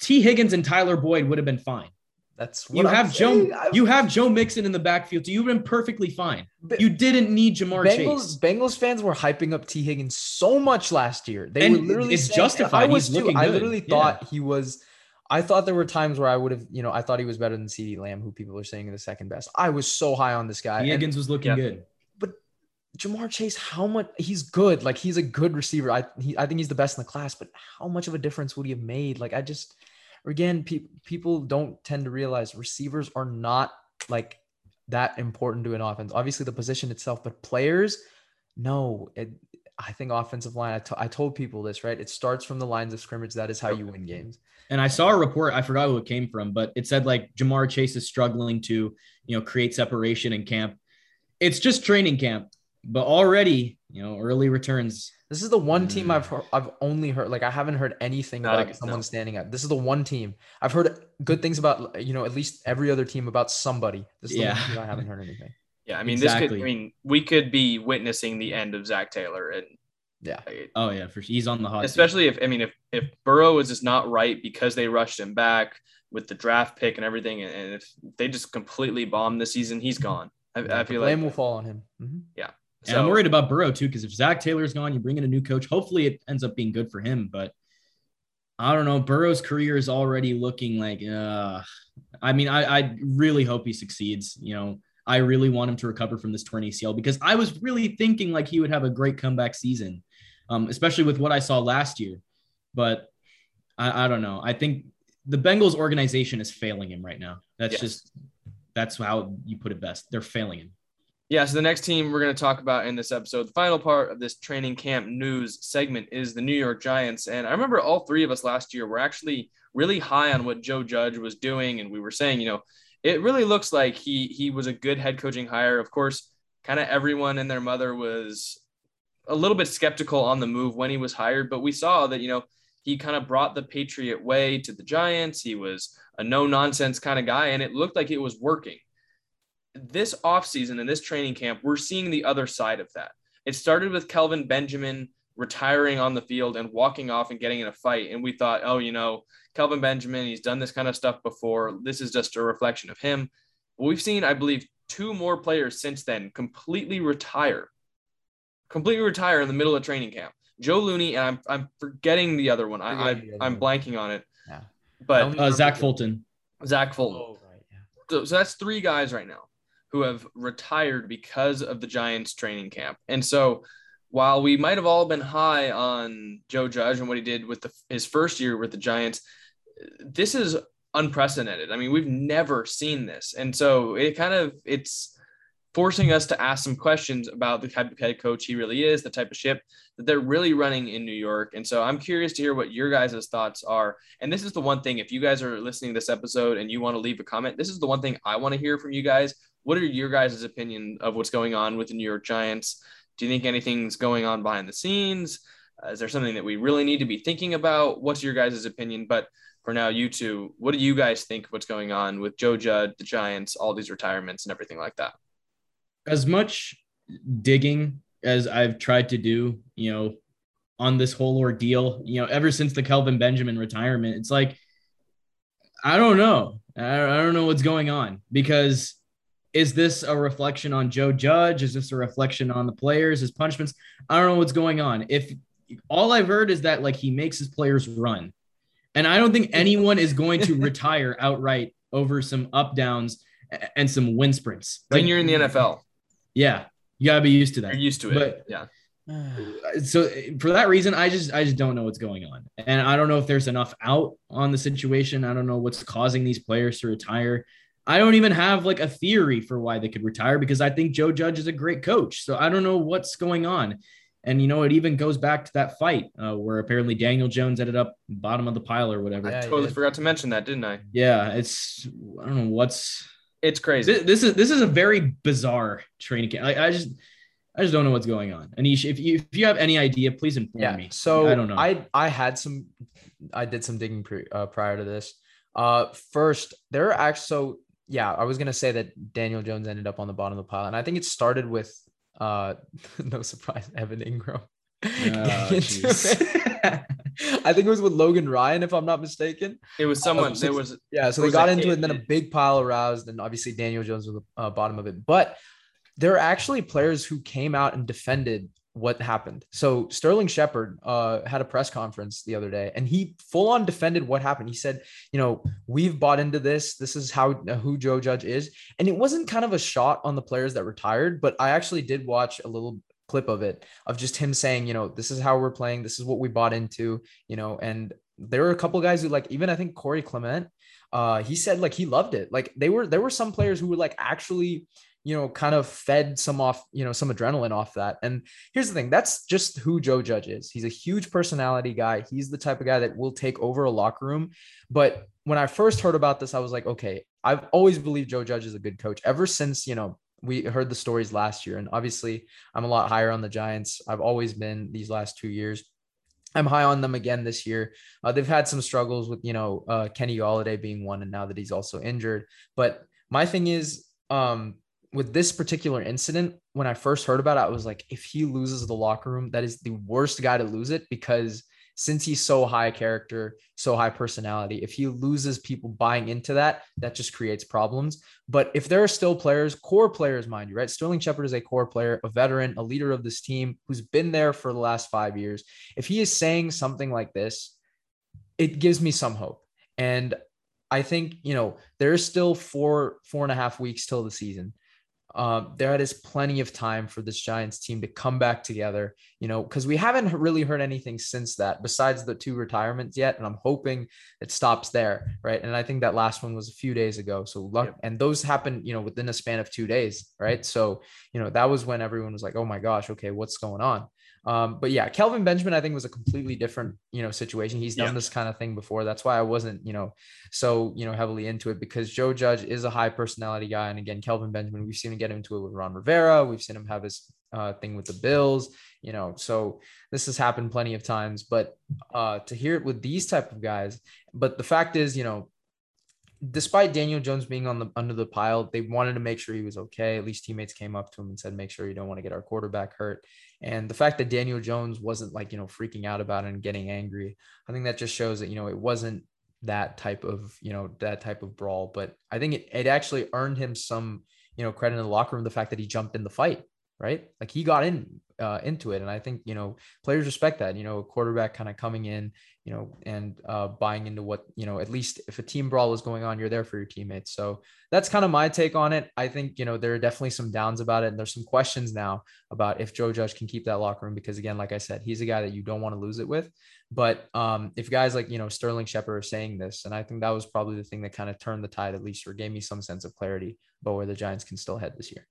T. Higgins and Tyler Boyd would have been fine. That's you have Joe. You have Joe Mixon in the backfield, so you've been perfectly fine. But you didn't need Ja'Marr Bengals, Chase. Bengals fans were hyping up T Higgins so much last year. They and were literally it's saying, justified. I was He's too. looking I good. literally Yeah. thought he was. I thought there were times where I would have, you know, I thought he was better than CeeDee Lamb, who people are saying is the second best. I was so high on this guy. T. And Higgins was looking Yeah. good. Ja'Marr Chase, how much he's good. Like he's a good receiver. I he, I think he's the best in the class, but how much of a difference would he have made? Like I just again, pe- people don't tend to realize receivers are not like that important to an offense. Obviously, the position itself, but players, no. It, I think offensive line. I, t- I told people this right. It starts from the lines of scrimmage. That is how you win games. And I saw a report, I forgot who it came from, but it said like Ja'Marr Chase is struggling to, you know, create separation in camp. It's just training camp, but already, you know, early returns. This is the one team Mm. I've heard, I've only heard like I haven't heard anything Not about a- someone no. standing up. This is the one team I've heard good things about. You know, at least every other team about somebody. This is the Yeah. one team I haven't <laughs> heard anything. Yeah, I mean, this could. I mean, we could be witnessing the end of Zac Taylor, and Yeah. like, Oh yeah, for he's on the hot. seat. especially if I mean, if if Burrow is just not right because they rushed him back with the draft pick and everything, and, and if they just completely bomb the season, he's gone. I, Yeah, I the feel blame like will fall on him. Mhm. And I'm worried about Burrow too, because if Zac Taylor's gone, you bring in a new coach. Hopefully, it ends up being good for him. But I don't know. Burrow's career is already looking like. Uh, I mean, I, I really hope he succeeds. You know, I really want him to recover from this torn ACL because I was really thinking like he would have a great comeback season, um, especially with what I saw last year. But I, I don't know. I think the Bengals organization is failing him right now. That's Yes. just that's how you put it best. They're failing him. Yeah, so the next team we're going to talk about in this episode, the final part of this training camp news segment is the New York Giants. And I remember all three of us last year were actually really high on what Joe Judge was doing. And we were saying, you know, it really looks like he he was a good head coaching hire. Of course, kind of everyone and their mother was a little bit skeptical on the move when he was hired, but we saw that, you know, he kind of brought the Patriot way to the Giants. He was a no nonsense kind of guy, and it looked like it was working. This offseason and this training camp, we're seeing the other side of that. It started with Kelvin Benjamin retiring on the field and walking off and getting in a fight. And we thought, oh, you know, Kelvin Benjamin, he's done this kind of stuff before. This is just a reflection of him. We've seen, I believe, two more players since then completely retire, completely retire in the middle of training camp. Joe Looney, and I'm, I'm forgetting the other one. I, I, I'm blanking on it. Yeah. But Uh, Zach Fulton. Zach Fulton. Oh, right. Yeah. So, so that's three guys right now who have retired because of the Giants training camp. And so while we might have all been high on Joe Judge and what he did with the, his first year with the Giants, this is unprecedented. I mean, we've never seen this. And so it kind of it's forcing us to ask some questions about the type of head coach he really is, the type of ship that they're really running in New York. And so I'm curious to hear what your guys' thoughts are. And this is the one thing, if you guys are listening to this episode and you want to leave a comment, this is the one thing I want to hear from you guys. What are your guys' opinion of what's going on with the New York Giants? Do you think anything's going on behind the scenes? Uh, is there something that we really need to be thinking about? What's your guys' opinion? But for now, you two, what do you guys think what's going on with Joe Judd, the Giants, all these retirements and everything like that? As much digging as I've tried to do, you know, on this whole ordeal, you know, ever since the Kelvin Benjamin retirement, it's like, I don't know. I don't know what's going on because is this a reflection on Joe Judge? Is this a reflection on the players, his punishments? I don't know what's going on. If all I've heard is that like he makes his players run, and I don't think anyone is going to <laughs> retire outright over some up downs and some wind sprints. Like, when you're in the NFL, yeah, you gotta be used to that. You're used to it. But, yeah. <sighs> So for that reason, I just I just don't know what's going on, and I don't know if there's enough out on the situation. I don't know what's causing these players to retire. I don't even have like a theory for why they could retire because I think Joe Judge is a great coach. So I don't know what's going on. And you know, it even goes back to that fight uh, where apparently Daniel Jones ended up bottom of the pile or whatever. I totally forgot to mention that, didn't I? Yeah, it's I don't know what's it's crazy. This, this is this is a very bizarre training camp. I, I just I just don't know what's going on. Anish, if you if you have any idea, please inform yeah, me. So I don't know. I I had some, I did some digging pre, uh, prior to this. Uh, first, there are actually so yeah, I was gonna say that Daniel Jones ended up on the bottom of the pile, and I think it started with uh, <laughs> no surprise, Evan Engram. <laughs> Oh, <laughs> I think it was with Logan Ryan, if I'm not mistaken. It was someone. Uh, there was yeah. So they got into it, and then a big pile aroused, and obviously Daniel Jones was the uh, bottom of it. But there are actually players who came out and defended what happened. So Sterling Shepard uh, had a press conference the other day, and he full on defended what happened. He said, "You know, we've bought into this. This is how uh, who Joe Judge is." And it wasn't kind of a shot on the players that retired, but I actually did watch a little clip of it of just him saying, "You know, this is how we're playing. This is what we bought into." You know, and there were a couple guys who like even I think Corey Clement. Uh, he said like he loved it. Like they were there were some players who were like actually you know, kind of fed some off, you know, some adrenaline off that. And here's the thing that's just who Joe Judge is. He's a huge personality guy. He's the type of guy that will take over a locker room. But when I first heard about this, I was like, okay, I've always believed Joe Judge is a good coach ever since, you know, we heard the stories last year. And obviously, I'm a lot higher on the Giants. I've always been these last two years. I'm high on them again this year. Uh, they've had some struggles with, you know, uh, Kenny Golladay being one, and now that he's also injured. But my thing is, um, with this particular incident, when I first heard about it, I was like, if he loses the locker room, that is the worst guy to lose it because since he's so high character, so high personality, if he loses people buying into that, that just creates problems. But if there are still players, core players, mind you, right? Sterling Shepard is a core player, a veteran, a leader of this team who's been there for the last five years. If he is saying something like this, it gives me some hope. And I think, you know, there's still four, four and a half weeks till the season um, there is plenty of time for this Giants team to come back together, you know, because we haven't really heard anything since that besides the two retirements yet. And I'm hoping it stops there. Right. And I think that last one was a few days ago. So luck, yep. and those happened, you know, within a span of two days. Right. So, you know, that was when everyone was like, oh my gosh, okay, what's going on? Um, but yeah, Kelvin Benjamin, I think was a completely different, you know, situation. He's done yeah. this kind of thing before. That's why I wasn't, you know, so, you know, heavily into it because Joe Judge is a high personality guy. And again, Kelvin Benjamin, we've seen him get into it with Ron Rivera. We've seen him have his uh, thing with the Bills, you know. So this has happened plenty of times, but uh, to hear it with these type of guys, but the fact is, you know, despite Daniel Jones being on the under the pile, they wanted to make sure he was okay. At least teammates came up to him and said, "Make sure you don't want to get our quarterback hurt." And the fact that Daniel Jones wasn't like you know freaking out about it and getting angry, I think that just shows that you know it wasn't that type of you know that type of brawl. But I think it, it actually earned him some you know credit in the locker room. The fact that he jumped in the fight, right? Like he got in uh, into it. And I think, you know, players respect that, you know, a quarterback kind of coming in, you know, and uh, buying into what, you know, at least if a team brawl is going on, you're there for your teammates. So that's kind of my take on it. I think, you know, there are definitely some downs about it. And there's some questions now about if Joe Judge can keep that locker room, because again, like I said, he's a guy that you don't want to lose it with. But um, if guys like, you know, Sterling Shepard are saying this, and I think that was probably the thing that kind of turned the tide, at least, or gave me some sense of clarity about where the Giants can still head this year.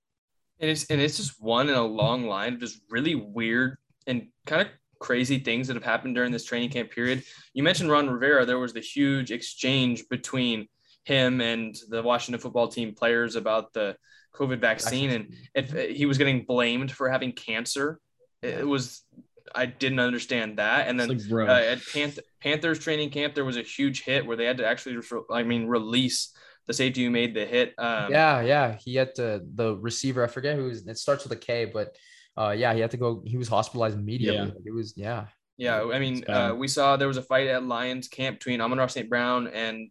And it's and it's just one in a long line of just really weird and kind of crazy things that have happened during this training camp period. You mentioned Ron Rivera. There was the huge exchange between him and the Washington football team players about the COVID vaccine, and if he was getting blamed for having cancer, it was I didn't understand that. And then like, uh, at Panth- Panthers training camp, there was a huge hit where they had to actually, I mean, release the safety who made the hit. Um, yeah, yeah, he had to the receiver. I forget who. It starts with a K, but uh, yeah, he had to go. He was hospitalized immediately. Yeah. It was yeah. Yeah, I mean, uh, we saw there was a fight at Lions camp between Amon-Ra St. Brown and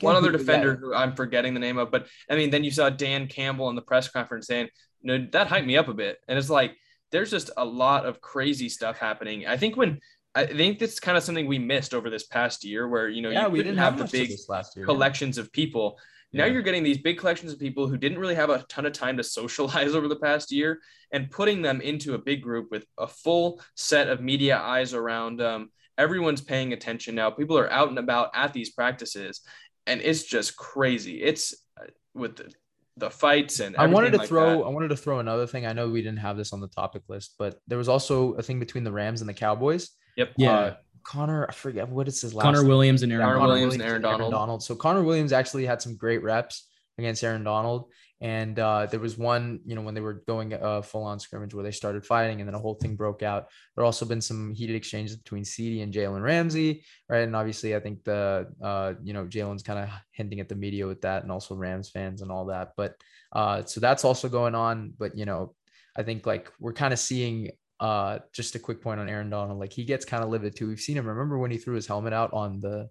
one other defender who I'm forgetting the name of. But I mean, then you saw Dan Campbell in the press conference saying, "No, that hyped me up a bit," and it's like there's just a lot of crazy stuff happening. I think when I think that's kind of something we missed over this past year, where you know yeah, you we didn't have, have the big last year, collections of people. Now yeah. you're getting these big collections of people who didn't really have a ton of time to socialize <laughs> over the past year, and putting them into a big group with a full set of media eyes around them. Everyone's paying attention now. People are out and about at these practices, and it's just crazy. It's uh, with the, the fights and I wanted to like throw that. I wanted to throw another thing. I know we didn't have this on the topic list, but there was also a thing between the Rams and the Cowboys. Yep. Yeah. Uh, Connor, I forget what is his last. Connor name. Williams and Aaron. Connor Donald. Williams and Aaron Donald. Aaron Donald. So Connor Williams actually had some great reps against Aaron Donald, and uh, there was one, you know, when they were going uh, full on scrimmage where they started fighting, and then a whole thing broke out. There also been some heated exchanges between CeeDee and Jalen Ramsey, right? And obviously, I think the, uh, you know, Jalen's kind of hinting at the media with that, and also Rams fans and all that. But uh, so that's also going on. But you know, I think like we're kind of seeing uh, just a quick point on Aaron Donald. Like he gets kind of livid too. We've seen him. Remember when he threw his helmet out on the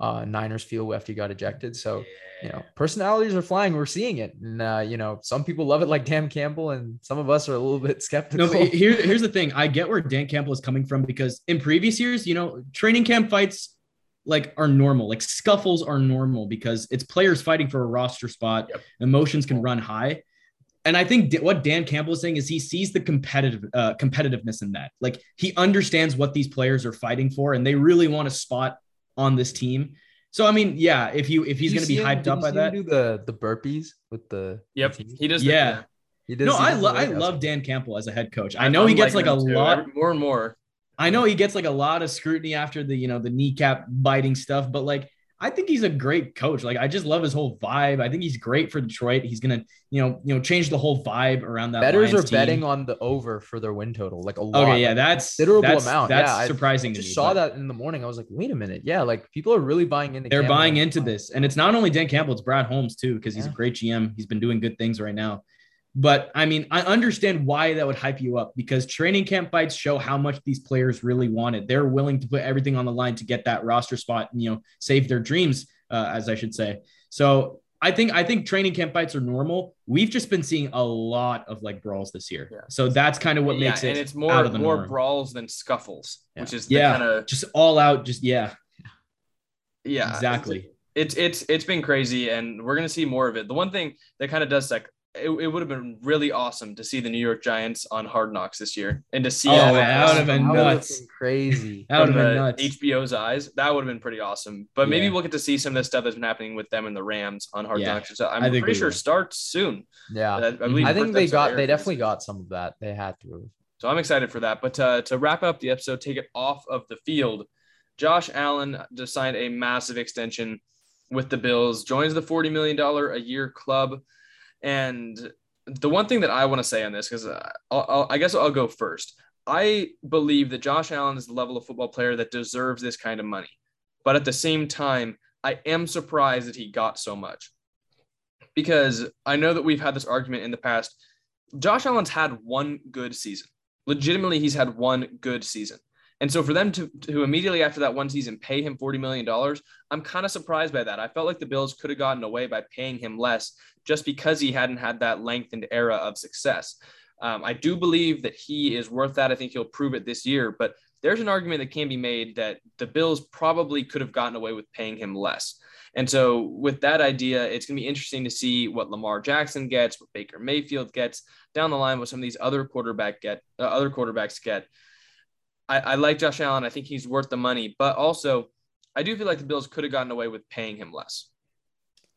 uh, Niners field after he got ejected? So, you know, personalities are flying. We're seeing it. And, uh, you know, some people love it like Dan Campbell and some of us are a little bit skeptical. No, here, here's the thing. I get where Dan Campbell is coming from because in previous years, you know, training camp fights like are normal. Like scuffles are normal because it's players fighting for a roster spot. Yep. Emotions can run high and I think what Dan Campbell is saying is he sees the competitive uh, competitiveness in that. Like he understands what these players are fighting for, and they really want a spot on this team. So I mean, yeah, if you if he's going to be hyped up by that, do the the burpees with the yep, the he does. Yeah. The, he does, no, I, lo- I love Dan Campbell as a head coach. I know I'm he gets like a too. lot more and more. I know he gets like a lot of scrutiny after the you know the kneecap biting stuff, but like I think he's a great coach. Like I just love his whole vibe. I think he's great for Detroit. He's gonna, you know, you know, change the whole vibe around that. Betters Lions are team. betting on the over for their win total, like a lot. Okay, yeah, that's considerable that's, amount. That's yeah, surprising. I just me, saw that in the morning. I was like, wait a minute, yeah, like people are really buying into. They're Campbell. buying into this, and it's not only Dan Campbell, it's Brad Holmes too, because he's Yeah. a great GM. He's been doing good things right now. But I mean, I understand why that would hype you up because training camp fights show how much these players really want it. They're willing to put everything on the line to get that roster spot and you know save their dreams, uh, as I should say. So I think I think training camp fights are normal. We've just been seeing a lot of like brawls this year. Yeah. So that's kind of what yeah, makes it and it's more out of the more norm. brawls than scuffles, Yeah. which is the yeah, kind of just all out. Just yeah, yeah exactly. It's it's it's been crazy, and we're gonna see more of it. The one thing that kind of does like it, it would have been really awesome to see the New York Giants on Hard Knocks this year, and to see Oh, all man, that would have been That nuts. been crazy. That would have been nuts. HBO's eyes. That would have been pretty awesome. But maybe Yeah. we'll get to see some of the stuff that's been happening with them and the Rams on Hard Yeah, Knocks. So I'm I pretty we sure will. starts soon. Yeah, I, believe I think they got they pretty definitely got some of that. They had to. So I'm excited for that. But uh, to wrap up the episode, take it off of the field. Josh Allen just signed a massive extension with the Bills, joins the $40 million a year club. And the one thing that I want to say on this, because uh, I guess I'll go first. I believe that Josh Allen is the level of football player that deserves this kind of money. But at the same time, I am surprised that he got so much because I know that we've had this argument in the past. Josh Allen's had one good season. Legitimately, he's had one good season. And so for them to, to immediately after that one season pay him $40 million, I'm kind of surprised by that. I felt like the Bills could have gotten away by paying him less just because he hadn't had that lengthened era of success. Um, I do believe that he is worth that. I think he'll prove it this year, but there's an argument that can be made that the Bills probably could have gotten away with paying him less. And so, with that idea, it's going to be interesting to see what Lamar Jackson gets, what Baker Mayfield gets down the line, what some of these other quarterback get, uh, other quarterbacks get. I, I like Josh Allen. I think he's worth the money, but also, I do feel like the Bills could have gotten away with paying him less.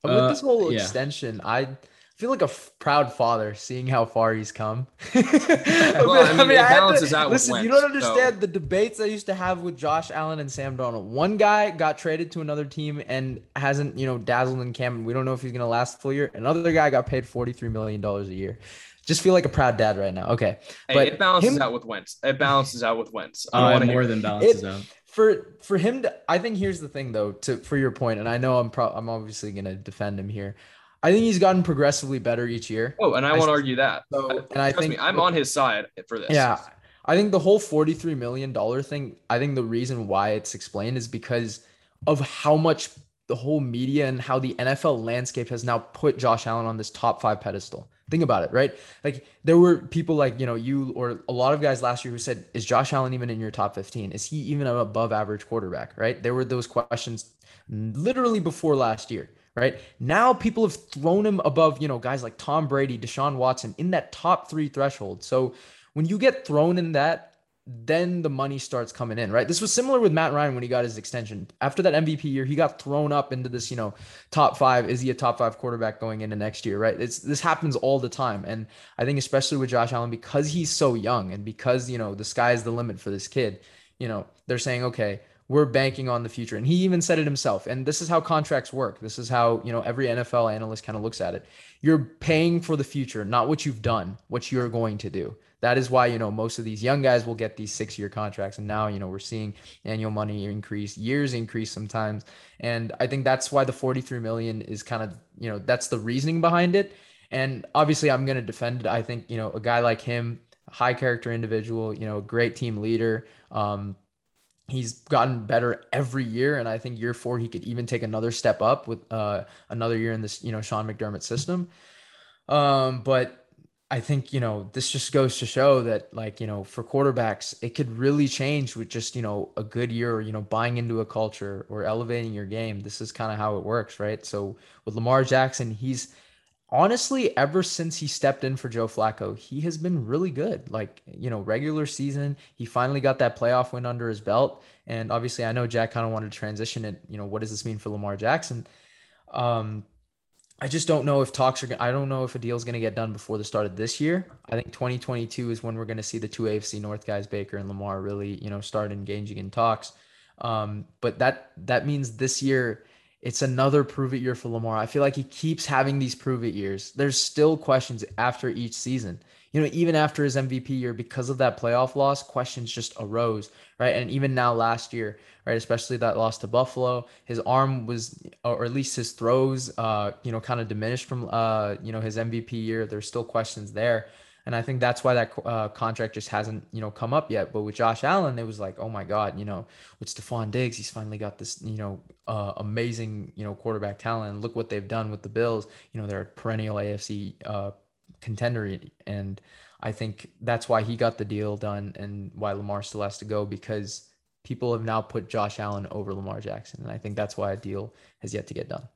With this whole uh, yeah. extension, I feel like a f- proud father seeing how far he's come. <laughs> well, I mean, I mean, it balances to, out. Listen, Wentz, you don't understand so. the debates I used to have with Josh Allen and Sam Darnold. One guy got traded to another team and hasn't, you know, dazzled in camp. We don't know if he's going to last the full year. Another guy got paid forty-three million dollars a year. Just feel like a proud dad right now. Okay, hey, but it balances him, out with Wentz. It balances out with Wentz. I uh, more than balances it, out. For for him to, I think here's the thing though. To for your point, and I know I'm pro, I'm obviously going to defend him here. I think he's gotten progressively better each year. Oh, and I, I won't argue that. So, and I think me, I'm on his side for this. Yeah. I think the whole $43 million thing, I think the reason why it's explained is because of how much the whole media and how the NFL landscape has now put Josh Allen on this top five pedestal. Think about it, right? Like there were people like, you know, you or a lot of guys last year who said, is Josh Allen even in your top 15? Is he even an above average quarterback, right? There were those questions literally before last year right? Now people have thrown him above, you know, guys like Tom Brady, Deshaun Watson in that top three threshold. So when you get thrown in that, then the money starts coming in, right? This was similar with Matt Ryan when he got his extension. After that MVP year, he got thrown up into this, you know, top five. Is he a top five quarterback going into next year, right? It's this happens all the time. And I think especially with Josh Allen, because he's so young and because, you know, the sky's the limit for this kid, you know, they're saying, okay, we're banking on the future. And he even said it himself. And this is how contracts work. This is how, you know, every NFL analyst kind of looks at it. You're paying for the future, not what you've done, what you're going to do. That is why, you know, most of these young guys will get these six year contracts. And now, you know, we're seeing annual money increase, years increase sometimes. And I think that's why the 43 million is kind of, you know, that's the reasoning behind it. And obviously, I'm going to defend it. I think, you know, a guy like him, high character individual, you know, great team leader, um, he's gotten better every year and i think year four he could even take another step up with uh, another year in this you know sean mcdermott system. Um, but i think you know this just goes to show that like you know for quarterbacks it could really change with just you know a good year or you know buying into a culture or elevating your game. This is kind of how it works right? So with lamar jackson he's honestly, ever since he stepped in for Joe Flacco, he has been really good. Like, you know, regular season, he finally got that playoff win under his belt. And obviously, I know Jack kind of wanted to transition it. You know, what does this mean for Lamar Jackson? Um, I just don't know if talks are. Gonna, I don't know if a deal is going to get done before the start of this year. I think 2022 is when we're going to see the two AFC North guys, Baker and Lamar, really, you know, start engaging in talks. Um, but that that means this year it's another prove it year for Lamar. I feel like he keeps having these prove it years. There's still questions after each season. You know, even after his MVP year, because of that playoff loss, questions just arose, right? And even now last year, right, especially that loss to Buffalo, his arm was, or at least his throws, uh, you know, kind of diminished from, uh, you know, his MVP year. There's still questions there. And I think that's why that uh, contract just hasn't, you know, come up yet. But with Josh Allen, it was like, oh my God, you know, with Stefon Diggs, he's finally got this, you know, uh, amazing, you know, quarterback talent. And look what they've done with the Bills. You know, they're a perennial AFC uh, contender. And I think that's why he got the deal done and why Lamar still has to go because people have now put Josh Allen over Lamar Jackson. And I think that's why a deal has yet to get done.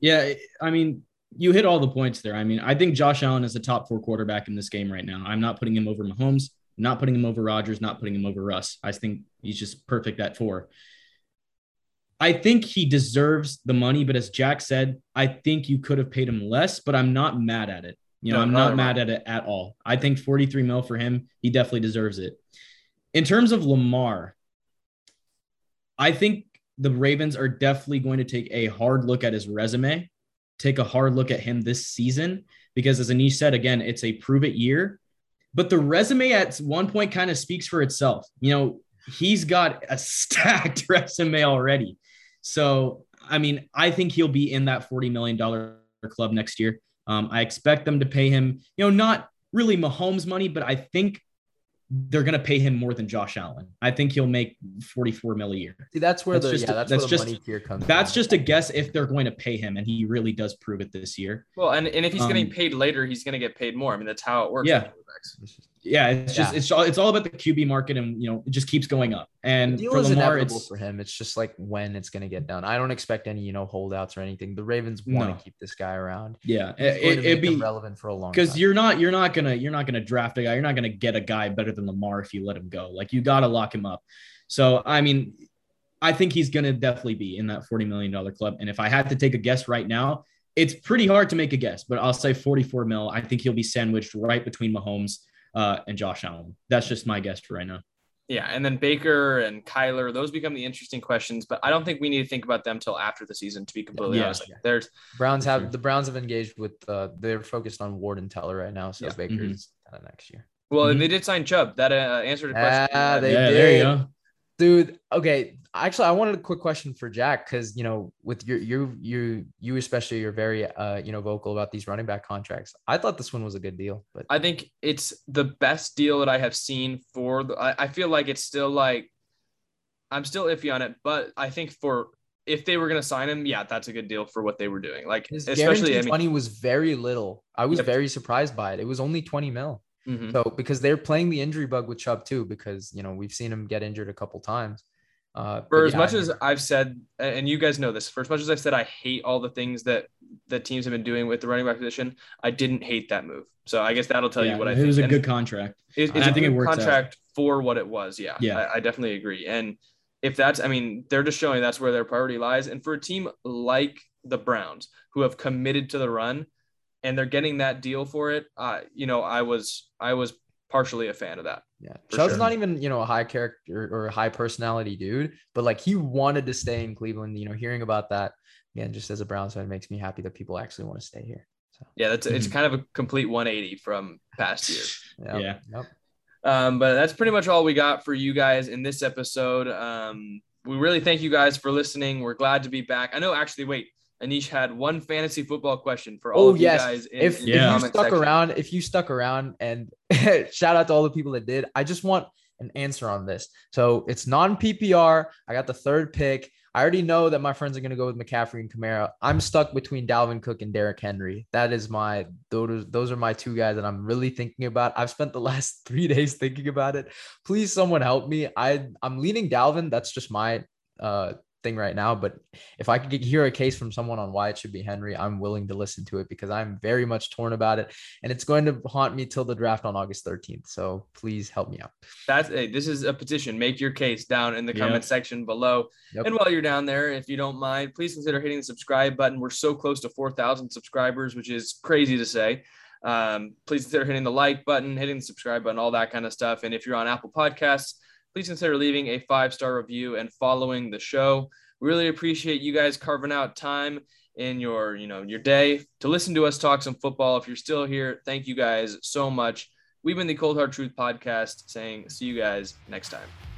Yeah. I mean, you hit all the points there. I mean, I think Josh Allen is a top four quarterback in this game right now. I'm not putting him over Mahomes, not putting him over Rodgers, not putting him over Russ. I think he's just perfect at four. I think he deserves the money, but as Jack said, I think you could have paid him less, but I'm not mad at it. You know, no, I'm not mad at it at all. I think 43 mil for him, he definitely deserves it. In terms of Lamar, I think the Ravens are definitely going to take a hard look at his resume take a hard look at him this season because, as Anish said, again, it's a prove it year. But the resume at one point kind of speaks for itself. You know, he's got a <laughs> stacked resume already. So, I mean, I think he'll be in that $40 million club next year. Um, I expect them to pay him, you know, not really Mahomes money, but I think they're going to pay him more than Josh Allen. I think he'll make 44 mil a year. See, that's where that's the, just, yeah, that's, that's just, money tier comes That's from. just a guess if they're going to pay him, and he really does prove it this year. Well, and, and if he's um, getting paid later, he's going to get paid more. I mean, that's how it works. Yeah yeah, it's just yeah. it's all it's all about the QB market, and you know it just keeps going up. And the deal for Lamar, it's for him. It's just like when it's going to get done. I don't expect any you know holdouts or anything. The Ravens want to no. keep this guy around. Yeah, it, would be relevant for a long time. because you're not you're not gonna you're not gonna draft a guy. You're not gonna get a guy better than Lamar if you let him go. Like you got to lock him up. So I mean, I think he's gonna definitely be in that forty million dollar club. And if I had to take a guess right now, it's pretty hard to make a guess, but I'll say 44 mil. I think he'll be sandwiched right between Mahomes uh, and Josh Allen. That's just my guess for right now. Yeah, and then Baker and Kyler, those become the interesting questions, but I don't think we need to think about them till after the season. To be completely yeah, honest, yeah. there's Browns have sure. the Browns have engaged with uh, they're focused on Ward and Teller right now, so yeah. Baker's mm-hmm. kind of next year. Well, mm-hmm. they did sign Chubb. That uh, answered a question. Ah, they yeah, did. There you go. Dude, okay. Actually, I wanted a quick question for Jack because you know, with your you you you especially, you're very uh you know vocal about these running back contracts. I thought this one was a good deal, but I think it's the best deal that I have seen for the. I, I feel like it's still like I'm still iffy on it, but I think for if they were going to sign him, yeah, that's a good deal for what they were doing. Like His especially I mean, money was very little. I was yep. very surprised by it. It was only 20 mil. Mm-hmm. So because they're playing the injury bug with Chubb too, because you know we've seen him get injured a couple times. Uh, for as yeah, much as I've said, and you guys know this, for as much as I've said I hate all the things that the teams have been doing with the running back position, I didn't hate that move. So I guess that'll tell yeah, you what I think. It was a and good contract. It, it's I a think good contract out. for what it was. Yeah, yeah, I, I definitely agree. And if that's, I mean, they're just showing that's where their priority lies. And for a team like the Browns, who have committed to the run, and they're getting that deal for it, uh, you know, I was I was partially a fan of that. Yeah. Chubb's sure. not even, you know, a high character or a high personality dude, but like he wanted to stay in Cleveland. You know, hearing about that again, just as a Browns fan, makes me happy that people actually want to stay here. So yeah, that's it's mm-hmm. kind of a complete 180 from past years. <laughs> Yep. Yeah. Yep. Um, but that's pretty much all we got for you guys in this episode. Um, we really thank you guys for listening. We're glad to be back. I know actually, wait, Anish had one fantasy football question for all oh, of yes. you guys. In, if, in yeah. if you stuck section. around, if you stuck around, and <laughs> shout out to all the people that did. I just want an answer on this. So it's non PPR. I got the third pick. I already know that my friends are going to go with McCaffrey and Kamara. I'm stuck between Dalvin Cook and Derrick Henry. That is my those those are my two guys that I'm really thinking about. I've spent the <laughs> last 3 days thinking about it. Please someone help me. I I'm leaning Dalvin. That's just my uh thing right now. But if I could hear a case from someone on why it should be Henry, I'm willing to listen to it because I'm very much torn about it, and it's going to haunt me till the draft on August 13th. So please help me out. That's hey, this is a petition. Make your case down in the yep. comment section below. Yep. And while you're down there, if you don't mind, please consider hitting the subscribe button. We're so close to 4,000 subscribers, which is crazy to say. Um, please consider hitting the like button, hitting the subscribe button, all that kind of stuff. And if you're on Apple Podcasts please consider leaving a five star review and following the show. We really appreciate you guys carving out time in your, you know, your day to listen to us talk some football. If you're still here, thank you guys so much. We've been the Cold Hard Truth podcast saying see you guys next time.